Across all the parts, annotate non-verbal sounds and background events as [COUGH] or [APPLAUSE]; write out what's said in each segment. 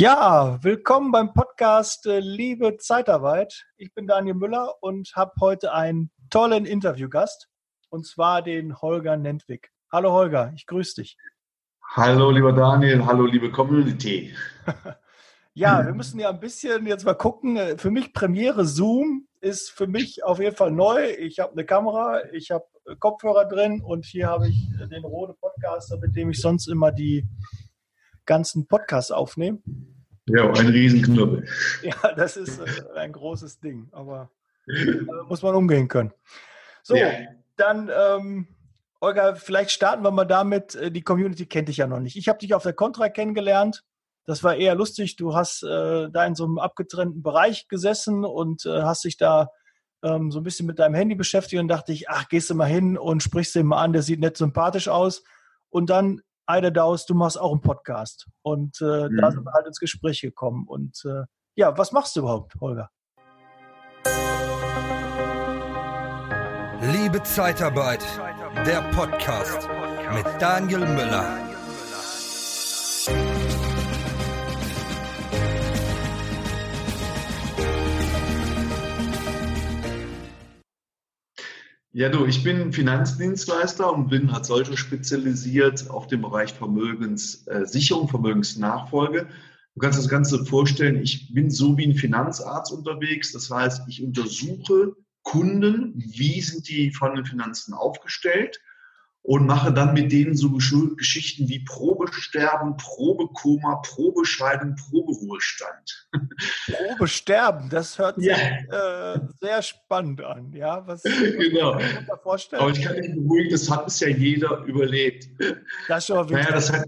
Ja, willkommen beim Podcast äh, Liebe Zeitarbeit. Ich bin Daniel Müller und habe heute einen tollen Interviewgast und zwar den Holger Nentwig. Hallo Holger, ich grüße dich. Hallo lieber Daniel, hallo liebe Community. [LAUGHS] ja, wir müssen ja ein bisschen jetzt mal gucken. Für mich Premiere Zoom ist für mich auf jeden Fall neu. Ich habe eine Kamera, ich habe Kopfhörer drin und hier habe ich den Rode Podcaster, mit dem ich sonst immer die ganzen Podcasts aufnehme. Ja, ein Riesenknüppel. [LAUGHS] Ja, das ist äh, ein großes Ding, aber äh, muss man umgehen können. So, ja. dann, ähm, Olga, vielleicht starten wir mal damit. Äh, die Community kennt dich ja noch nicht. Ich habe dich auf der Contra kennengelernt. Das war eher lustig. Du hast äh, da in so einem abgetrennten Bereich gesessen und äh, hast dich da ähm, so ein bisschen mit deinem Handy beschäftigt und dachte ich, ach, gehst du mal hin und sprichst den mal an, der sieht nett sympathisch aus. Und dann Eide Daus, du machst auch einen Podcast. Und äh, mhm. da sind wir halt ins Gespräch gekommen. Und äh, ja, was machst du überhaupt, Holger? Liebe Zeitarbeit, der Podcast mit Daniel Müller. Ja, du, ich bin Finanzdienstleister und bin als solcher spezialisiert auf den Bereich Vermögenssicherung, Vermögensnachfolge. Du kannst das Ganze vorstellen, ich bin so wie ein Finanzarzt unterwegs. Das heißt, ich untersuche Kunden, wie sind die von den Finanzen aufgestellt und mache dann mit denen so Geschichten wie Probesterben, Probekoma, Probescheidung, Proberuhestand. [LAUGHS] Probesterben, das hört sich ja. äh, sehr spannend an. Ja, was, [LAUGHS] genau. kann ich mir vorstellen? Aber ich kann dich beruhigen, das hat bisher jeder überlebt. Das schon naja, das hat,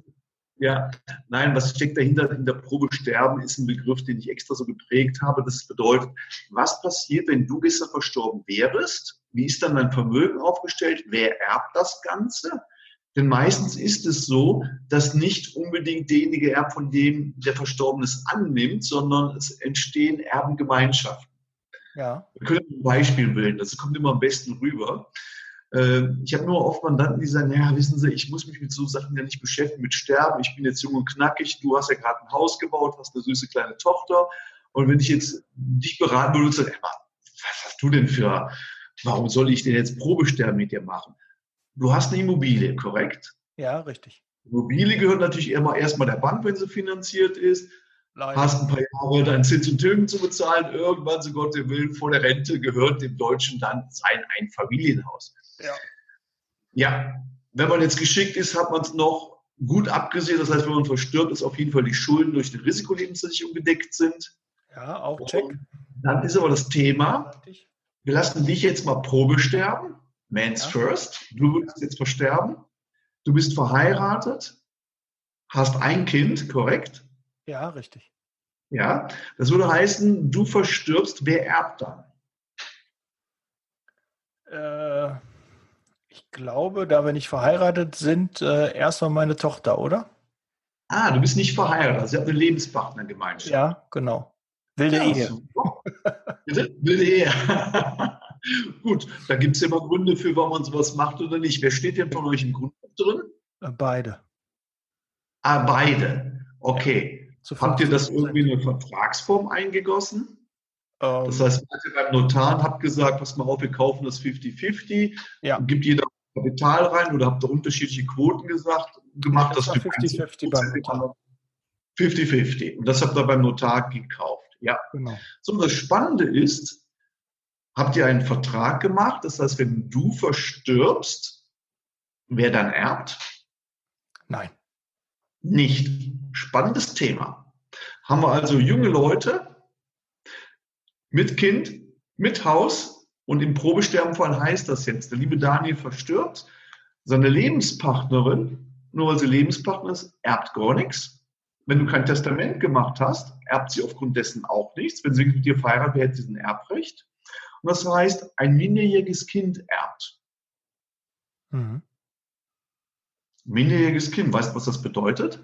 ja, nein, was steckt dahinter? In der Probe sterben ist ein Begriff, den ich extra so geprägt habe. Das bedeutet, was passiert, wenn du gestern verstorben wärst? Wie ist dann dein Vermögen aufgestellt? Wer erbt das Ganze? Denn meistens ist es so, dass nicht unbedingt derjenige erbt, von dem der Verstorbene es annimmt, sondern es entstehen Erbengemeinschaften. Ja. Wir können ein Beispiel bilden, das kommt immer am besten rüber. Ähm, ich habe nur oft Mandanten, die sagen, ja, wissen Sie, ich muss mich mit so Sachen ja nicht beschäftigen, mit Sterben. Ich bin jetzt jung und knackig. Du hast ja gerade ein Haus gebaut, hast eine süße kleine Tochter. Und wenn ich jetzt dich beraten würde, ich sagen, was hast du denn für, warum soll ich denn jetzt Probesterben mit dir machen? Du hast eine Immobilie, korrekt? Ja, richtig. Immobilie gehört natürlich immer erstmal der Bank, wenn sie finanziert ist. Leider. Hast ein paar Jahre deinen Zins und Tilgen zu bezahlen. Irgendwann, so Gott will, vor der Rente gehört dem Deutschen dann sein Einfamilienhaus. Ja. Ja, wenn man jetzt geschickt ist, hat man es noch gut abgesehen. Das heißt, wenn man verstirbt, ist auf jeden Fall die Schulden durch die Risikolebensversicherung gedeckt sind. Ja, auch check. Und dann ist aber das Thema, wir lassen dich jetzt mal Probe sterben. Man's ja. first. Du würdest jetzt versterben. Du bist verheiratet, hast ein Kind, korrekt? Ja, richtig. Ja, das würde heißen, du verstirbst, wer erbt dann? Äh, ich glaube, da wir nicht verheiratet sind, äh, erstmal meine Tochter, oder? Ah, du bist nicht verheiratet. Sie hat eine Lebenspartnergemeinschaft. Ja, genau. Wilde ja, Ehe. Bitte? Wilde Ehe. [LAUGHS] Gut, da gibt es immer Gründe für, warum man sowas macht oder nicht. Wer steht denn von euch im Grundbuch drin? Äh, beide. Ah, beide. Okay. Ja, Habt ihr das irgendwie in eine Vertragsform eingegossen? Ähm, das heißt, ihr beim Notar und habt gesagt, pass mal auf, wir kaufen das 50-50, ja. gibt jeder Kapital rein oder habt ihr unterschiedliche Quoten gesagt, gemacht, das dass 50-50 beim Notar. 50-50. Und das habt ihr beim Notar gekauft. Ja. Genau. So, das Spannende ist, habt ihr einen Vertrag gemacht, das heißt, wenn du verstirbst, wer dann erbt? Nein. Nicht. Spannendes Thema. Haben wir also junge Leute, mit Kind, mit Haus und im Probesterbenfall heißt das jetzt, der liebe Daniel verstirbt, seine Lebenspartnerin, nur weil sie Lebenspartner ist, erbt gar nichts. Wenn du kein Testament gemacht hast, erbt sie aufgrund dessen auch nichts. Wenn sie mit dir verheiratet wäre, hätte sie ein Erbrecht. Und das heißt, ein minderjähriges Kind erbt. Mhm. Minderjähriges Kind, weißt du, was das bedeutet?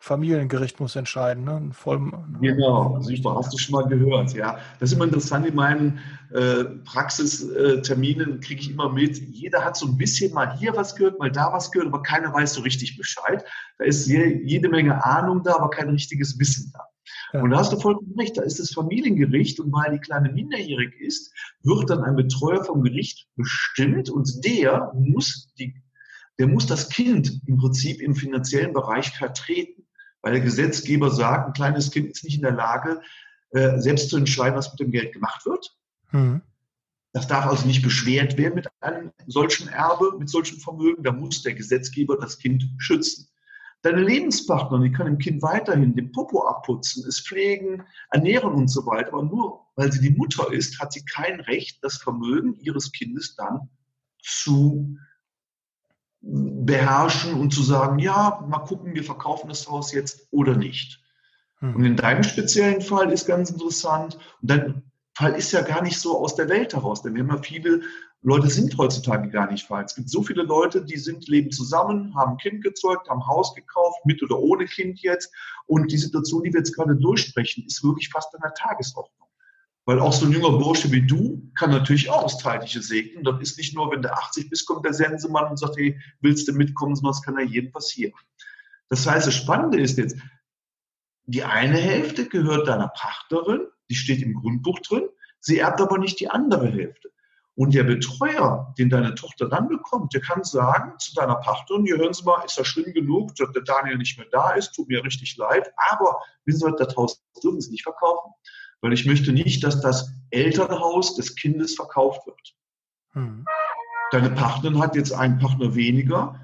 Familiengericht muss entscheiden. Ne? Voll, genau, super, hast du schon mal gehört. Ja, das ist immer interessant. In meinen äh, Praxisterminen kriege ich immer mit, jeder hat so ein bisschen mal hier was gehört, mal da was gehört, aber keiner weiß so richtig Bescheid. Da ist je, jede Menge Ahnung da, aber kein richtiges Wissen da. Ja. Und da hast du vollkommen recht, da ist das Familiengericht und weil die Kleine minderjährig ist, wird dann ein Betreuer vom Gericht bestimmt und der muss die, der muss das Kind im Prinzip im finanziellen Bereich vertreten, weil der Gesetzgeber sagt, ein kleines Kind ist nicht in der Lage, äh, selbst zu entscheiden, was mit dem Geld gemacht wird. Mhm. Das darf also nicht beschwert werden mit einem solchen Erbe, mit solchen Vermögen. Da muss der Gesetzgeber das Kind schützen. Deine Lebenspartnerin, die kann dem Kind weiterhin den Popo abputzen, es pflegen, ernähren und so weiter. Aber nur weil sie die Mutter ist, hat sie kein Recht, das Vermögen ihres Kindes dann zu beherrschen und zu sagen, ja, mal gucken, wir verkaufen das Haus jetzt oder nicht. Hm. Und in deinem speziellen Fall ist ganz interessant, und dein Fall ist ja gar nicht so aus der Welt heraus, denn wir haben ja viele Leute sind heutzutage gar nicht frei. Es gibt so viele Leute, die sind, leben zusammen, haben ein Kind gezeugt, haben ein Haus gekauft, mit oder ohne Kind jetzt. Und die Situation, die wir jetzt gerade durchsprechen, ist wirklich fast an der Tagesordnung. Weil auch so ein junger Bursche wie du kann natürlich auch das Zeitliche segnen. Das ist nicht nur, wenn der 80 bist, kommt der Sensemann und sagt, hey, willst du mitkommen, das kann ja jedem passieren. Das heißt, das Spannende ist jetzt, die eine Hälfte gehört deiner Partnerin, die steht im Grundbuch drin, sie erbt aber nicht die andere Hälfte. Und der Betreuer, den deine Tochter dann bekommt, der kann sagen zu deiner Partnerin, hier hören Sie mal, ist das schlimm genug, dass der Daniel nicht mehr da ist, tut mir richtig leid, aber wissen Sie, das Haus dürfen Sie nicht verkaufen, weil ich möchte nicht, dass das Elternhaus des Kindes verkauft wird. Hm. Deine Partnerin hat jetzt einen Partner weniger,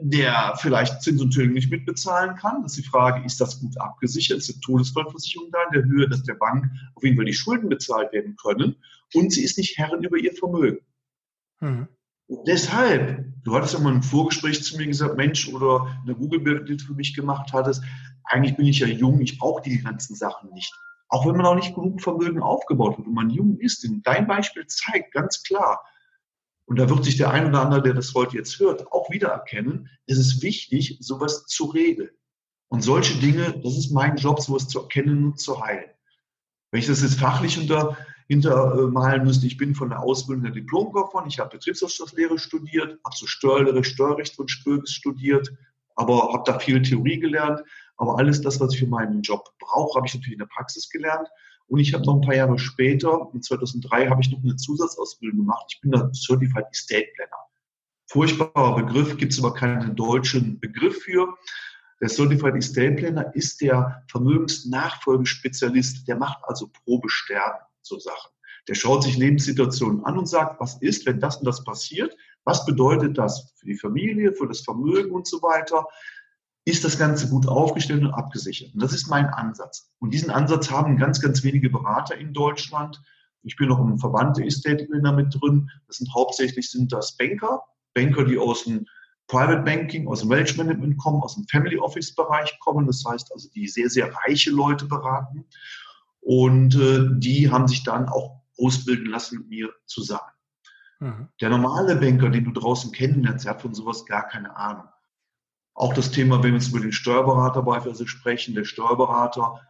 der vielleicht Zins und Tilgung nicht mitbezahlen kann. Das ist die Frage, ist das gut abgesichert? Ist eine Todesfallversicherung da in der Höhe, dass der Bank auf jeden Fall die Schulden bezahlt werden können? Und sie ist nicht Herrin über ihr Vermögen. Mhm. deshalb, du hattest ja mal im Vorgespräch zu mir gesagt, Mensch, oder eine Google-Bild, die du für mich gemacht hattest, eigentlich bin ich ja jung, ich brauche die ganzen Sachen nicht. Auch wenn man auch nicht genug Vermögen aufgebaut hat und man jung ist, dein Beispiel zeigt ganz klar, und da wird sich der ein oder andere, der das heute jetzt hört, auch wiedererkennen, es ist wichtig, sowas zu regeln. Und solche Dinge, das ist mein Job, sowas zu erkennen und zu heilen. Wenn ich das jetzt fachlich unter, hintermalen müsste, ich bin von der Ausbildung der Diplomkaufmann, ich habe Betriebswirtschaftslehre studiert, habe so Steuerlehre, Steuerrecht und Spöges studiert, aber habe da viel Theorie gelernt. Aber alles das, was ich für meinen Job brauche, habe ich natürlich in der Praxis gelernt. Und ich habe noch ein paar Jahre später, in 2003, habe ich noch eine Zusatzausbildung gemacht. Ich bin da Certified Estate Planner. Furchtbarer Begriff, gibt es aber keinen deutschen Begriff für. Der Certified Estate Planner ist der Vermögensnachfolgespezialist, der macht also Probesterben so Sachen. Der schaut sich Lebenssituationen an und sagt, was ist, wenn das und das passiert? Was bedeutet das für die Familie, für das Vermögen und so weiter? Ist das Ganze gut aufgestellt und abgesichert. Und das ist mein Ansatz. Und diesen Ansatz haben ganz, ganz wenige Berater in Deutschland. Ich bin noch im Verband der Estate Planner mit drin. Das sind hauptsächlich sind das Banker, Banker, die aus dem Private Banking, aus dem Wealth Management kommen, aus dem Family Office Bereich kommen. Das heißt also, die sehr, sehr reiche Leute beraten. Und äh, die haben sich dann auch ausbilden lassen mit mir zusammen. Mhm. Der normale Banker, den du draußen kennenlernst, der hat von sowas gar keine Ahnung. Auch das Thema, wenn wir jetzt über den Steuerberater beispielsweise sprechen, der Steuerberater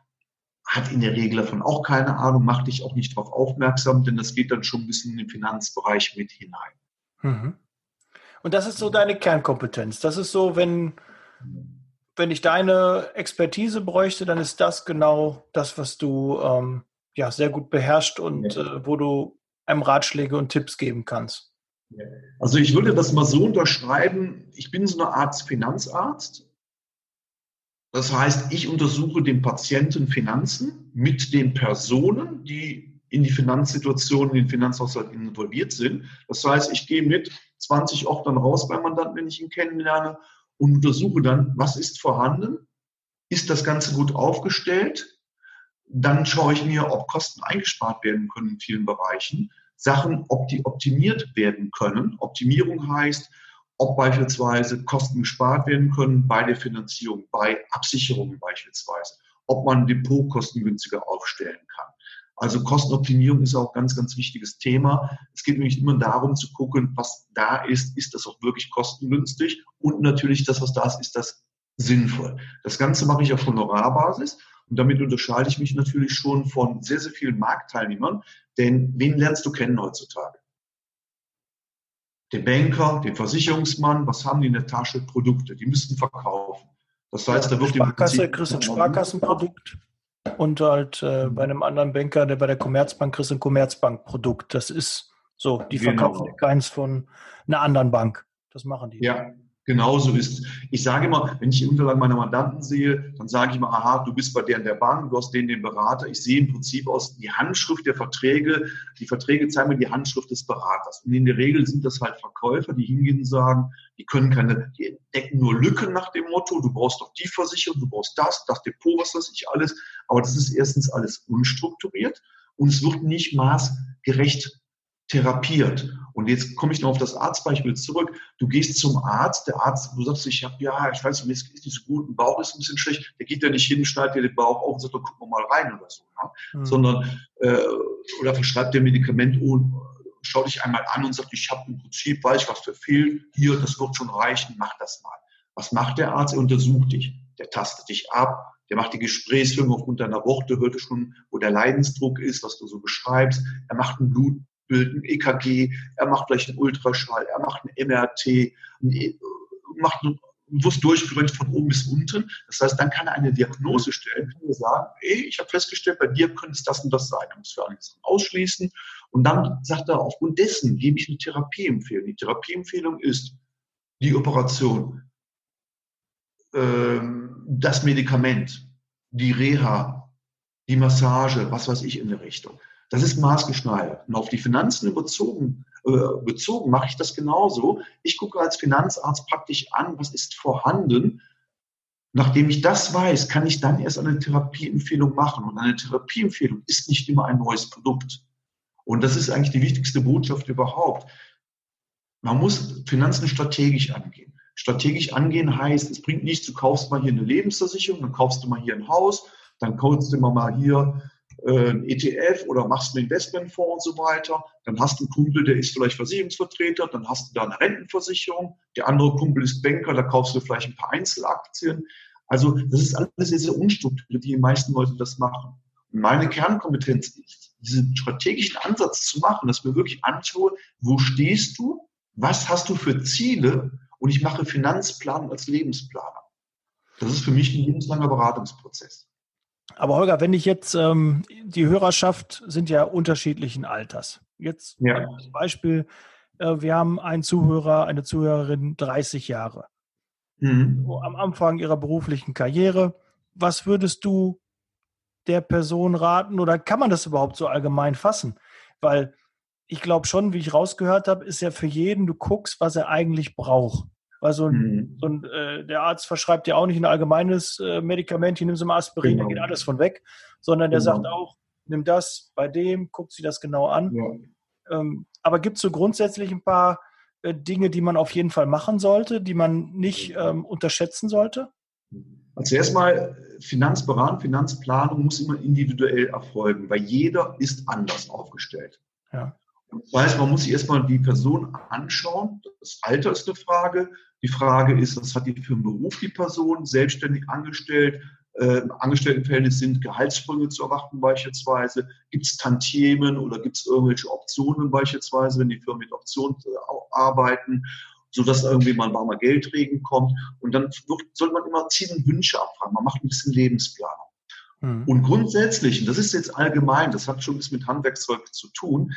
hat in der Regel davon auch keine Ahnung, macht dich auch nicht darauf aufmerksam, denn das geht dann schon ein bisschen in den Finanzbereich mit hinein. Mhm. Und das ist so deine Kernkompetenz. Das ist so, wenn, wenn ich deine Expertise bräuchte, dann ist das genau das, was du ähm, ja, sehr gut beherrscht und ja. äh, wo du einem Ratschläge und Tipps geben kannst. Also ich würde das mal so unterschreiben, ich bin so eine Art Finanzarzt. Das heißt, ich untersuche den Patienten Finanzen mit den Personen, die in die Finanzsituation, in den Finanzhaushalt involviert sind. Das heißt, ich gehe mit 20 oft dann raus beim Mandanten, wenn ich ihn kennenlerne und untersuche dann, was ist vorhanden, ist das Ganze gut aufgestellt, dann schaue ich mir, ob Kosten eingespart werden können in vielen Bereichen. Sachen opti optimiert werden können. Optimierung heißt, ob beispielsweise Kosten gespart werden können bei der Finanzierung, bei Absicherungen beispielsweise, ob man Depotkosten günstiger aufstellen kann. Also Kostenoptimierung ist auch ein ganz, ganz wichtiges Thema. Es geht nämlich immer darum zu gucken, was da ist, ist das auch wirklich kostengünstig und natürlich das, was da ist, ist das sinnvoll. Das Ganze mache ich auf Honorarbasis und damit unterscheide ich mich natürlich schon von sehr, sehr vielen Marktteilnehmern, denn wen lernst du kennen heutzutage? Den Banker, den Versicherungsmann, was haben die in der Tasche? Produkte, die müssten verkaufen. Das heißt, da wird Sparkasse, kriegst ein Sparkassenprodukt. und halt äh, mhm. bei einem anderen Banker, der bei der Commerzbank kriegt, ein Commerzbank-Produkt. Das ist so, die genau. verkaufen genau. keins von einer anderen Bank. Das machen die. Ja, genauso ist. Ich sage immer, wenn ich die Unterlagen meiner Mandanten sehe, dann sage ich immer, aha, du bist bei der in der Bank, du hast den den Berater. Ich sehe im Prinzip aus die Handschrift der Verträge. Die Verträge zeigen mir die Handschrift des Beraters. Und in der Regel sind das halt Verkäufer, die hingehen und sagen, die können keine, die entdecken nur Lücken nach dem Motto, du brauchst doch die Versicherung, du brauchst das, das Depot, was weiß ich alles. Aber das ist erstens alles unstrukturiert und es wird nicht maßgerecht therapiert. Und jetzt komme ich noch auf das Arztbeispiel zurück. Du gehst zum Arzt, der Arzt, du sagst, ich habe ja, ich weiß, mir ist nicht so gut, ein Bauch ist ein bisschen schlecht. Der geht ja nicht hin, schneidet dir den Bauch auf und sagt, gucken wir mal rein oder so. Ne? Mhm. Sondern, äh, oder verschreibt dir Medikament und schau dich einmal an und sagt, ich habe im Prinzip, weiß ich, was für fehlt. Hier, das wird schon reichen, mach das mal. Was macht der Arzt? Er untersucht dich. Der tastet dich ab, der macht die Gesprächsführung aufgrund deiner Worte, hört schon, wo der Leidensdruck ist, was du so beschreibst. Er macht ein Blut, Bild, ein EKG, er macht vielleicht einen Ultraschall, er macht ein MRT, e, macht einen muss durchführen von oben bis unten. Das heißt, dann kann er eine Diagnose stellen, kann er sagen, ey, ich habe festgestellt, bei dir könnte es das und das sein. Er muss für alles ausschließen. Und dann sagt er, aufgrund dessen gebe ich eine Therapieempfehlung. Die Therapieempfehlung ist die Operation, ähm, das Medikament, die Reha, die Massage, was weiß ich in der Richtung. Das ist maßgeschneidert. Und auf die Finanzen bezogen, äh, bezogen mache ich das genauso. Ich gucke als Finanzarzt praktisch an, was ist vorhanden. Nachdem ich das weiß, kann ich dann erst eine Therapieempfehlung machen. Und eine Therapieempfehlung ist nicht immer ein neues Produkt. Und das ist eigentlich die wichtigste Botschaft überhaupt. Man muss Finanzen strategisch angehen. Strategisch angehen heißt, es bringt nichts, du kaufst mal hier eine Lebensversicherung, dann kaufst du mal hier ein Haus, dann kaufst du mal hier äh, ein ETF oder machst einen Investmentfonds und so weiter. Dann hast du einen Kumpel, der ist vielleicht Versicherungsvertreter, dann hast du da eine Rentenversicherung. Der andere Kumpel ist Banker, da kaufst du vielleicht ein paar Einzelaktien. Also das ist alles sehr, sehr unstrukturiert, wie die meisten Leute das machen. Und meine Kernkompetenz ist, diesen strategischen Ansatz zu machen, dass wir wirklich anschaue, wo stehst du, was hast du für Ziele und ich mache Finanzplan als Lebensplaner. Das ist für mich ein lebenslanger Beratungsprozess. Aber Holger, wenn ich jetzt, ähm, die Hörerschaft sind ja unterschiedlichen Alters. Jetzt ja. als Beispiel, äh, wir haben einen Zuhörer, eine Zuhörerin 30 Jahre. Mhm. So, am Anfang ihrer beruflichen Karriere. Was würdest du der Person raten oder kann man das überhaupt so allgemein fassen? Weil ich glaube schon, wie ich rausgehört habe, ist ja für jeden, du guckst, was er eigentlich braucht. Weil so ein, mhm. so ein äh, der Arzt verschreibt ja auch nicht ein allgemeines äh, Medikament, hier nimm sie mal Aspirin, genau. da geht alles von weg, sondern der genau. sagt auch, nimm das bei dem, guckt sich das genau an. Ja. Ähm, aber gibt es so grundsätzlich ein paar äh, Dinge, die man auf jeden Fall machen sollte, die man nicht ähm, unterschätzen sollte? Also erstmal Finanzberatung, Finanzplanung muss immer individuell erfolgen, weil jeder ist anders aufgestellt. Ja. Das heißt, man muss sich erstmal die Person anschauen. Das Alter ist eine Frage. Die Frage ist, was hat die für einen Beruf, die Person, selbstständig angestellt, äh, im Angestelltenverhältnis sind Gehaltssprünge zu erwarten beispielsweise, gibt es Tantiemen oder gibt es irgendwelche Optionen beispielsweise, wenn die Firmen mit Optionen äh, arbeiten, sodass irgendwie mal warmer Geldregen kommt. Und dann wird, sollte man immer Ziele und Wünsche abfragen. Man macht ein bisschen Lebensplanung. Mhm. Und grundsätzlich, und das ist jetzt allgemein, das hat schon ein bisschen mit Handwerkszeug zu tun,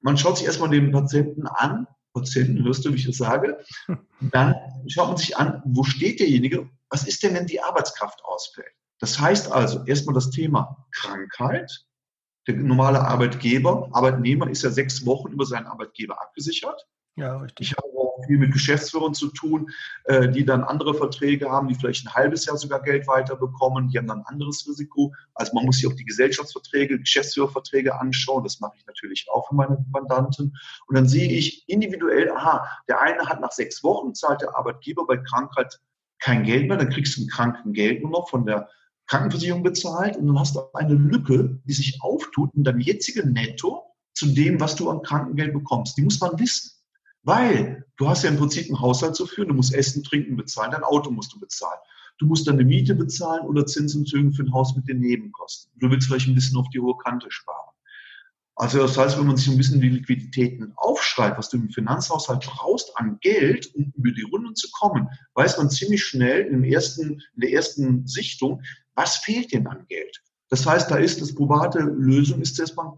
man schaut sich erstmal den Patienten an, Patienten, hörst du, wie ich das sage? [LAUGHS] Dann schaut man sich an, wo steht derjenige? Was ist denn, wenn die Arbeitskraft ausfällt? Das heißt also erstmal das Thema Krankheit. Der normale Arbeitgeber, Arbeitnehmer ist ja sechs Wochen über seinen Arbeitgeber abgesichert. Ja, richtig. Ich habe auch viel mit Geschäftsführern zu tun, äh, die dann andere Verträge haben, die vielleicht ein halbes Jahr sogar Geld weiterbekommen. Die haben dann ein anderes Risiko. Also man muss sich auch die Gesellschaftsverträge, Geschäftsführerverträge anschauen. Das mache ich natürlich auch für meine Mandanten. Und dann sehe ich individuell, aha, der eine hat nach sechs Wochen, zahlt der Arbeitgeber bei Krankheit kein Geld mehr, dann kriegst du ein Krankengeld nur noch von der Krankenversicherung bezahlt und dann hast du eine Lücke, die sich auftut in deinem jetzigen Netto zu dem, was du an Krankengeld bekommst. Die muss man wissen. Weil du hast ja im Prinzip einen Haushalt zu führen, du musst Essen, Trinken bezahlen, dein Auto musst du bezahlen. Du musst deine Miete bezahlen oder Zinsen Tilgen für ein Haus mit den Nebenkosten. Du willst vielleicht ein bisschen auf die hohe Kante sparen. Also das heißt, wenn man sich ein bisschen die Liquiditäten aufschreibt, was du im Finanzhaushalt brauchst an Geld, um über die Runden zu kommen, weiß man ziemlich schnell in, ersten, in der ersten Sichtung, was fehlt denn an Geld. Das heißt, da ist das private Lösung, ist erstmal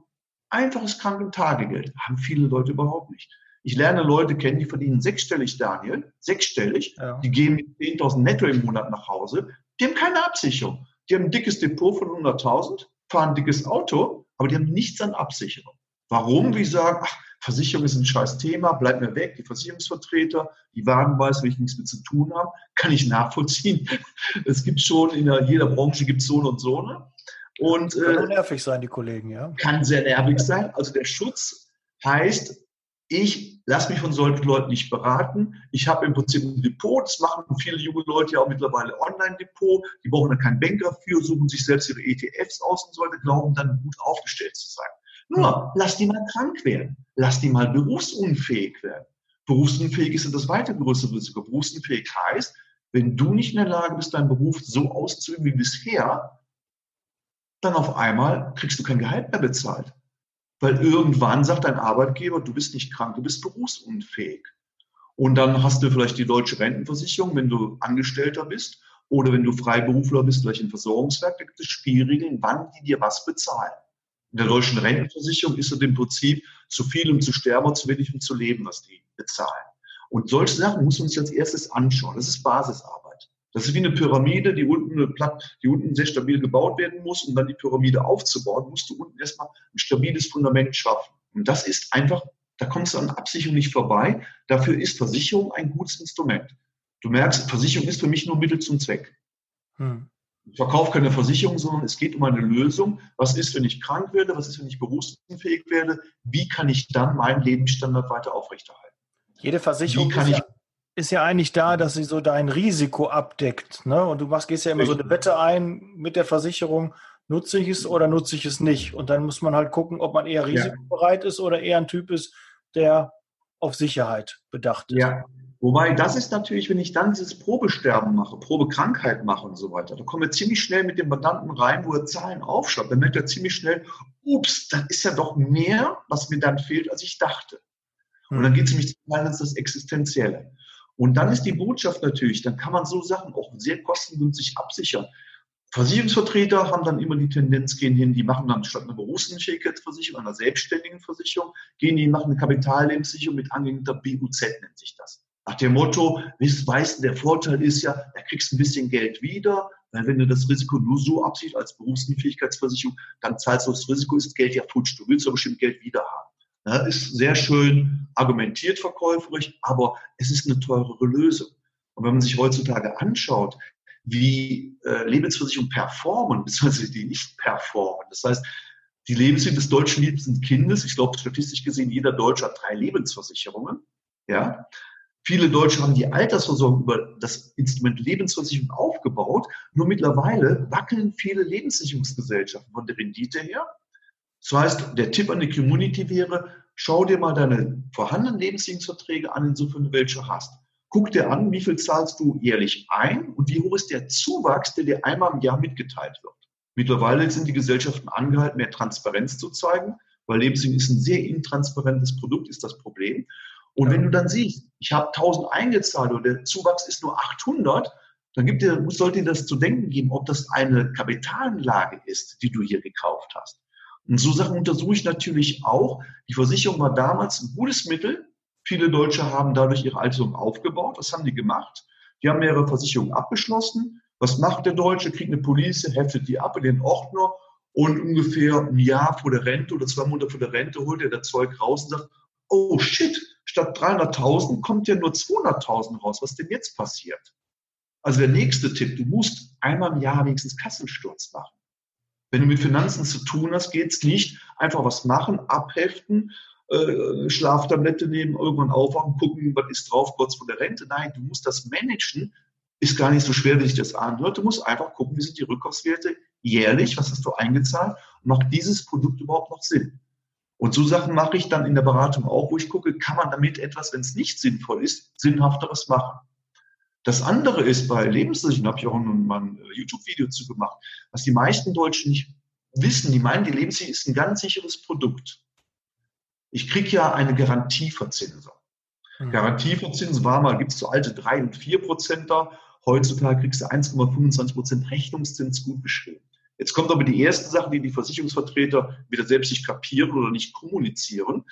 einfaches Krankentagegeld. Haben viele Leute überhaupt nicht. Ich lerne Leute kennen, die verdienen sechsstellig, Daniel, sechsstellig. Ja. Die gehen mit 10.000 netto im Monat nach Hause. Die haben keine Absicherung. Die haben ein dickes Depot von 100.000, fahren ein dickes Auto, aber die haben nichts an Absicherung. Warum? Wie sagen, ach, Versicherung ist ein scheiß Thema, bleib mir weg. Die Versicherungsvertreter, die Warenweis, will ich nichts mit zu tun haben, kann ich nachvollziehen. [LAUGHS] Es gibt schon in jeder Branche gibt es so und so. Ne? Und, kann äh, nervig sein, die Kollegen, ja. Kann sehr nervig sein. Also der Schutz heißt, ich lasse mich von solchen Leuten nicht beraten. Ich habe im Prinzip ein Depot. Das machen viele junge Leute ja auch mittlerweile Online-Depot. Die brauchen dann keinen Banker für, suchen sich selbst ihre ETFs aus und sollten glauben, dann gut aufgestellt zu sein. Nur, lass die mal krank werden. Lass die mal berufsunfähig werden. Berufsunfähig ist ja das weiter größere Risiko. Berufsunfähig heißt, wenn du nicht in der Lage bist, deinen Beruf so auszuüben wie bisher, dann auf einmal kriegst du kein Gehalt mehr bezahlt. Weil irgendwann sagt dein Arbeitgeber, du bist nicht krank, du bist berufsunfähig. Und dann hast du vielleicht die deutsche Rentenversicherung, wenn du Angestellter bist, oder wenn du Freiberufler bist, vielleicht im Versorgungswerk, da gibt es Spielregeln, wann die dir was bezahlen. In der deutschen Rentenversicherung ist es im Prinzip zu viel, um zu sterben, zu wenig, um zu leben, was die bezahlen. Und solche Sachen muss man sich als erstes anschauen. Das ist Basisarbeit. Das ist wie eine Pyramide, die unten, platt, die unten sehr stabil gebaut werden muss, um dann die Pyramide aufzubauen, musst du unten erstmal ein stabiles Fundament schaffen. Und das ist einfach, da kommst du an Absicherung nicht vorbei. Dafür ist Versicherung ein gutes Instrument. Du merkst, Versicherung ist für mich nur Mittel zum Zweck. Hm. Ich verkaufe keine Versicherung, sondern es geht um eine Lösung. Was ist, wenn ich krank werde? Was ist, wenn ich berufsunfähig werde? Wie kann ich dann meinen Lebensstandard weiter aufrechterhalten? Jede Versicherung ist ja, ist, ja, eigentlich da, dass sie so dein Risiko abdeckt. Ne? Und du machst, gehst ja immer so eine Wette ein mit der Versicherung, nutze ich es oder nutze ich es nicht? Und dann muss man halt gucken, ob man eher risikobereit ja. ist oder eher ein Typ ist, der auf Sicherheit bedacht ist. Ja, Wobei, das ist natürlich, wenn ich dann dieses Probesterben mache, Probekrankheit mache und so weiter, da kommen wir ziemlich schnell mit dem Mandanten rein, wo er Zahlen aufschreibt. Dann merkt er ziemlich schnell, ups, dann ist ja doch mehr, was mir dann fehlt, als ich dachte. Und dann geht es nämlich zum Teil ins das Existenzielle. Und dann ist die Botschaft natürlich, dann kann man so Sachen auch sehr kostengünstig absichern. Versicherungsvertreter haben dann immer die Tendenz, gehen hin, die machen dann statt einer Berufsunfähigkeitsversicherung, einer selbstständigen Versicherung, gehen die, machen eine Kapitallebensversicherung mit angehängter BUZ, nennt sich das. Nach dem Motto, weißt du, der Vorteil ist ja, da kriegst ein bisschen Geld wieder, weil wenn du das Risiko nur so absichst als Berufsunfähigkeitsversicherung, dann zahlst du das Risiko, ist Geld ja futsch. Du willst aber bestimmt Geld wieder haben. Ja, ist sehr schön argumentiert verkäuferisch, aber es ist eine teurere Lösung. Und wenn man sich heutzutage anschaut, wie äh, Lebensversicherungen performen, [LAUGHS] beziehungsweise die nicht performen, das heißt, die Lebensmittel des deutschen liebsten Kindes, ich glaube statistisch gesehen, jeder Deutsche hat drei Lebensversicherungen, ja, Viele Deutsche haben die Altersversorgung über das Instrument Lebensversicherung aufgebaut. Nur mittlerweile wackeln viele Lebenssicherungsgesellschaften von der Rendite her. Das heißt, der Tipp an die Community wäre, schau dir mal deine vorhandenen Lebenssicherungsverträge an, insofern welche hast. Guck dir an, wie viel zahlst du jährlich ein und wie hoch ist der Zuwachs, der dir einmal im Jahr mitgeteilt wird. Mittlerweile sind die Gesellschaften angehalten, mehr Transparenz zu zeigen, weil Lebenssicherung ist ein sehr intransparentes Produkt, ist das Problem. Und wenn du dann siehst, ich habe 1000 eingezahlt und der Zuwachs ist nur 800, dann gibt dir, sollte dir das zu denken geben, ob das eine Kapitalanlage ist, die du hier gekauft hast. Und so Sachen untersuche ich natürlich auch. Die Versicherung war damals ein gutes Mittel. Viele Deutsche haben dadurch ihre Alterung aufgebaut. Was haben die gemacht? Die haben mehrere Versicherungen abgeschlossen. Was macht der Deutsche? Kriegt eine Police, heftet die ab in den Ordner und ungefähr ein Jahr vor der Rente oder zwei Monate vor der Rente holt er das Zeug raus und sagt, oh shit, statt 300.000 kommt ja nur 200.000 raus. Was denn jetzt passiert? Also der nächste Tipp, du musst einmal im Jahr wenigstens Kassensturz machen. Wenn du mit Finanzen zu tun hast, geht es nicht einfach was machen, abheften, äh, Schlaftablette nehmen, irgendwann aufwachen, gucken, was ist drauf, kurz vor der Rente. Nein, du musst das managen. Ist gar nicht so schwer, wie sich das anhört. Du musst einfach gucken, wie sind die Rückkaufswerte jährlich, was hast du eingezahlt und macht dieses Produkt überhaupt noch Sinn? Und so Sachen mache ich dann in der Beratung auch, wo ich gucke, kann man damit etwas, wenn es nicht sinnvoll ist, sinnhafteres machen. Das andere ist bei Lebensversicherung, habe ich auch mal ein äh, YouTube-Video zu gemacht, was die meisten Deutschen nicht wissen. Die meinen, die Lebensversicherung ist ein ganz sicheres Produkt. Ich kriege ja eine Garantieverzinsung. Mhm. Garantieverzinsung war mal, gibt es so alte 3 und 4 Prozenter. Heutzutage kriegst du 1,25 Prozent Rechnungszins gut geschrieben. Jetzt kommt aber die erste Sache, die die Versicherungsvertreter wieder selbst nicht kapieren oder nicht kommunizieren.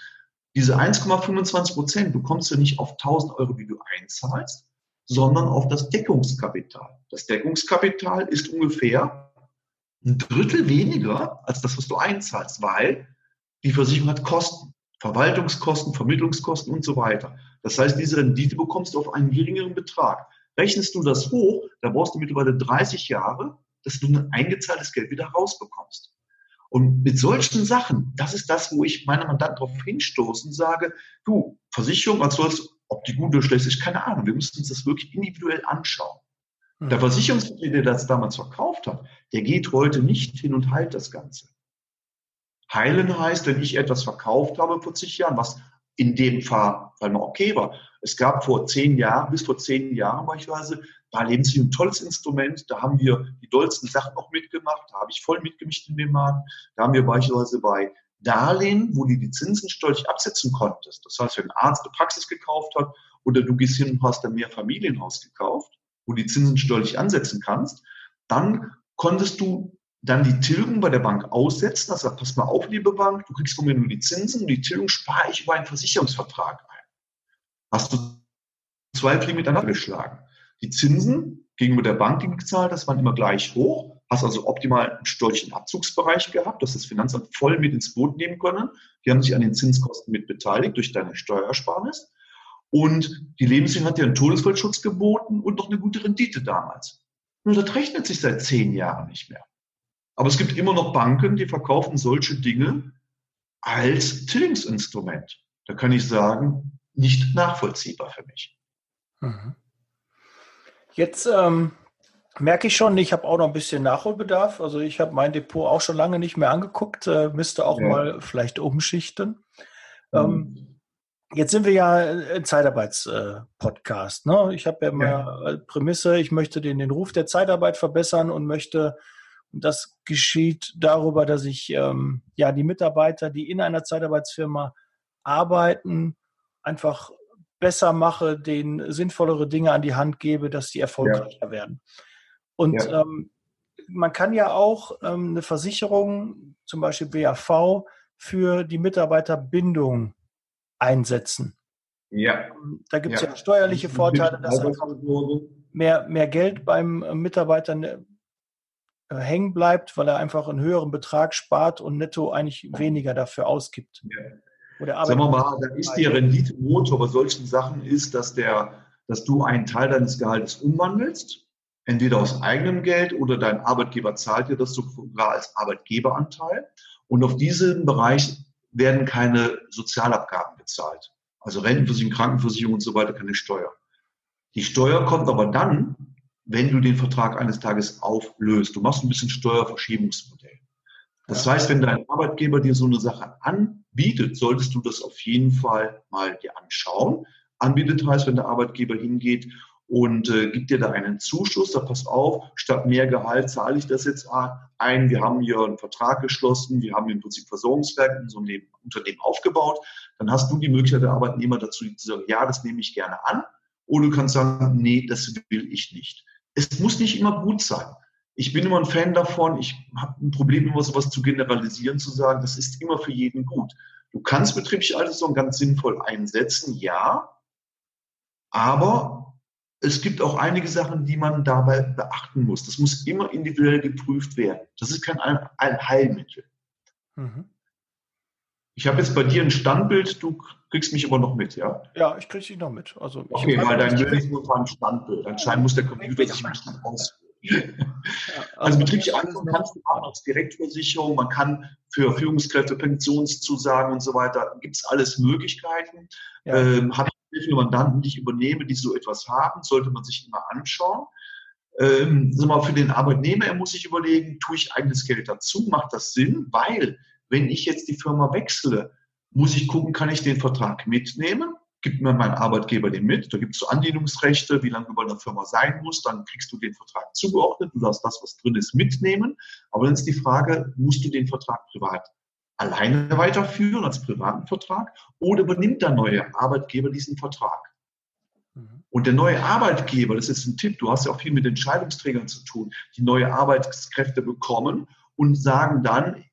Diese 1,25 Prozent bekommst du nicht auf 1000 Euro, die du einzahlst, sondern auf das Deckungskapital. Das Deckungskapital ist ungefähr ein Drittel weniger als das, was du einzahlst, weil die Versicherung hat Kosten, Verwaltungskosten, Vermittlungskosten und so weiter. Das heißt, diese Rendite bekommst du auf einen geringeren Betrag. Rechnest du das hoch, da brauchst du mittlerweile 30 Jahre, dass du ein eingezahltes Geld wieder rausbekommst. Und mit solchen Sachen, das ist das, wo ich meine Mandanten darauf hinstoße und sage, du, Versicherung, was sollst, ob die gut oder schlecht ist, keine Ahnung. Wir müssen uns das wirklich individuell anschauen. Mhm. Der Versicherungsvertreter, der das damals verkauft hat, der geht heute nicht hin und heilt das Ganze. Heilen heißt, wenn ich etwas verkauft habe vor zig Jahren, was in dem Fall, man okay war. Es gab vor zehn Jahren, bis vor zehn Jahren beispielsweise, war Lebensmittel ein tolles Instrument. Da haben wir die dollsten Sachen auch mitgemacht. Da habe ich voll mitgemischt in dem Markt. Da haben wir beispielsweise bei Darlehen, wo du die Zinsen steuerlich absetzen konntest. Das heißt, wenn ein Arzt eine Praxis gekauft hat oder du gehst hin und hast dann mehr Familienhaus gekauft, wo du die Zinsen steuerlich ansetzen kannst, dann konntest du dann die Tilgung bei der Bank aussetzen. Heißt, pass mal auf, liebe Bank, du kriegst von mir nur die Zinsen und die Tilgung spare ich über einen Versicherungsvertrag ein. Hast du zwei Fliegen miteinander geschlagen. Die Zinsen gegenüber der Bank, die gezahlt das waren immer gleich hoch. Hast also optimal einen steuerlichen Abzugsbereich gehabt, dass das Finanzamt voll mit ins Boot nehmen können. Die haben sich an den Zinskosten mit beteiligt durch deine Steuersparnis. Und die Lebensmittel hat dir einen Todesfallschutz geboten und noch eine gute Rendite damals. Nur das rechnet sich seit zehn Jahren nicht mehr. Aber es gibt immer noch Banken, die verkaufen solche Dinge als Tilgungsinstrument. Da kann ich sagen, nicht nachvollziehbar für mich. Mhm. Jetzt ähm, merke ich schon, ich habe auch noch ein bisschen Nachholbedarf. Also ich habe mein Depot auch schon lange nicht mehr angeguckt, äh, müsste auch ja. mal vielleicht umschichten. Mhm. Ähm, jetzt sind wir ja ein Zeitarbeitspodcast. Äh, ne? Ich habe ja immer ja. Prämisse, ich möchte den, den Ruf der Zeitarbeit verbessern und möchte und das geschieht darüber, dass ich ähm, ja die Mitarbeiter, die in einer Zeitarbeitsfirma arbeiten, einfach besser mache, denen sinnvollere Dinge an die Hand gebe, dass die erfolgreicher ja. werden. Und ja. ähm, man kann ja auch ähm, eine Versicherung, zum Beispiel BAV, für die Mitarbeiterbindung einsetzen. Ja. Da gibt es ja. ja. steuerliche Vorteile, dass einfach mehr, mehr Geld beim äh, Mitarbeiter ne, äh, hängen bleibt, weil er einfach einen höheren Betrag spart und netto eigentlich weniger dafür ausgibt. Ja. Oder Sagen wir mal, da ist die Renditemotor bei solchen Sachen ist, dass, der, dass du einen Teil deines Gehaltes umwandelst, entweder aus eigenem Geld oder dein Arbeitgeber zahlt dir das sogar als Arbeitgeberanteil. Und auf diesem Bereich werden keine Sozialabgaben bezahlt. Also Rentenversicherung, Krankenversicherung und so weiter, keine Steuer. Die Steuer kommt aber dann, wenn du den Vertrag eines Tages auflöst. Du machst ein bisschen Steuerverschiebungsmodell. Das heißt, wenn dein Arbeitgeber dir so eine Sache anbietet, solltest du das auf jeden Fall mal dir anschauen. Anbietet heißt, wenn der Arbeitgeber hingeht und äh, gibt dir da einen Zuschuss, da pass auf, statt mehr Gehalt zahle ich das jetzt ein. Wir haben hier einen Vertrag geschlossen, wir haben im Prinzip Versorgungswerk in so einem Unternehmen aufgebaut. Dann hast du die Möglichkeit, der Arbeitnehmer dazu zu sagen, ja, das nehme ich gerne an. Oder du kannst sagen, nee, das will ich nicht es muss nicht immer gut sein. Ich bin immer ein Fan davon, ich habe ein Problem, immer sowas zu generalisieren, zu sagen, das ist immer für jeden gut. Du kannst betriebliche Alterssorgen ganz sinnvoll einsetzen, ja, aber es gibt auch einige Sachen, die man dabei beachten muss. Das muss immer individuell geprüft werden. Das ist kein Heilmittel. Mhm. Ich habe jetzt bei dir ein Standbild, du kriegst mich aber noch mit, ja? Ja, ich kriege dich noch mit. Also okay, weil dein Bild ist nur ein Standbild. Anscheinend muss der Computer sich ein bisschen ausführen. also betriebliche Einkommen kannst du machen als Direktversicherung, man kann für Führungskräfte Pensionszusagen und so weiter, gibt es alles Möglichkeiten. Ja. Ähm, habe viele Mandanten, ich übernehme, die so etwas haben, sollte man sich immer anschauen. Ähm, mal, für den Arbeitnehmer, er muss sich überlegen, tue ich eigenes Geld dazu, macht das Sinn? Weil wenn ich jetzt die Firma wechsle, muss ich gucken, kann ich den Vertrag mitnehmen? Gibt mir mein Arbeitgeber den mit? Da gibt es so Andienungsrechte, wie lange du bei einer Firma sein musst. Dann kriegst du den Vertrag zugeordnet. Du darfst das, was drin ist, mitnehmen. Aber dann ist die Frage, musst du den Vertrag privat alleine weiterführen als privaten Vertrag oder übernimmt der neue Arbeitgeber diesen Vertrag? Mhm. Und der neue Arbeitgeber, das ist ein Tipp, du hast ja auch viel mit Entscheidungsträgern zu tun, die neue Arbeitskräfte bekommen und sagen dann,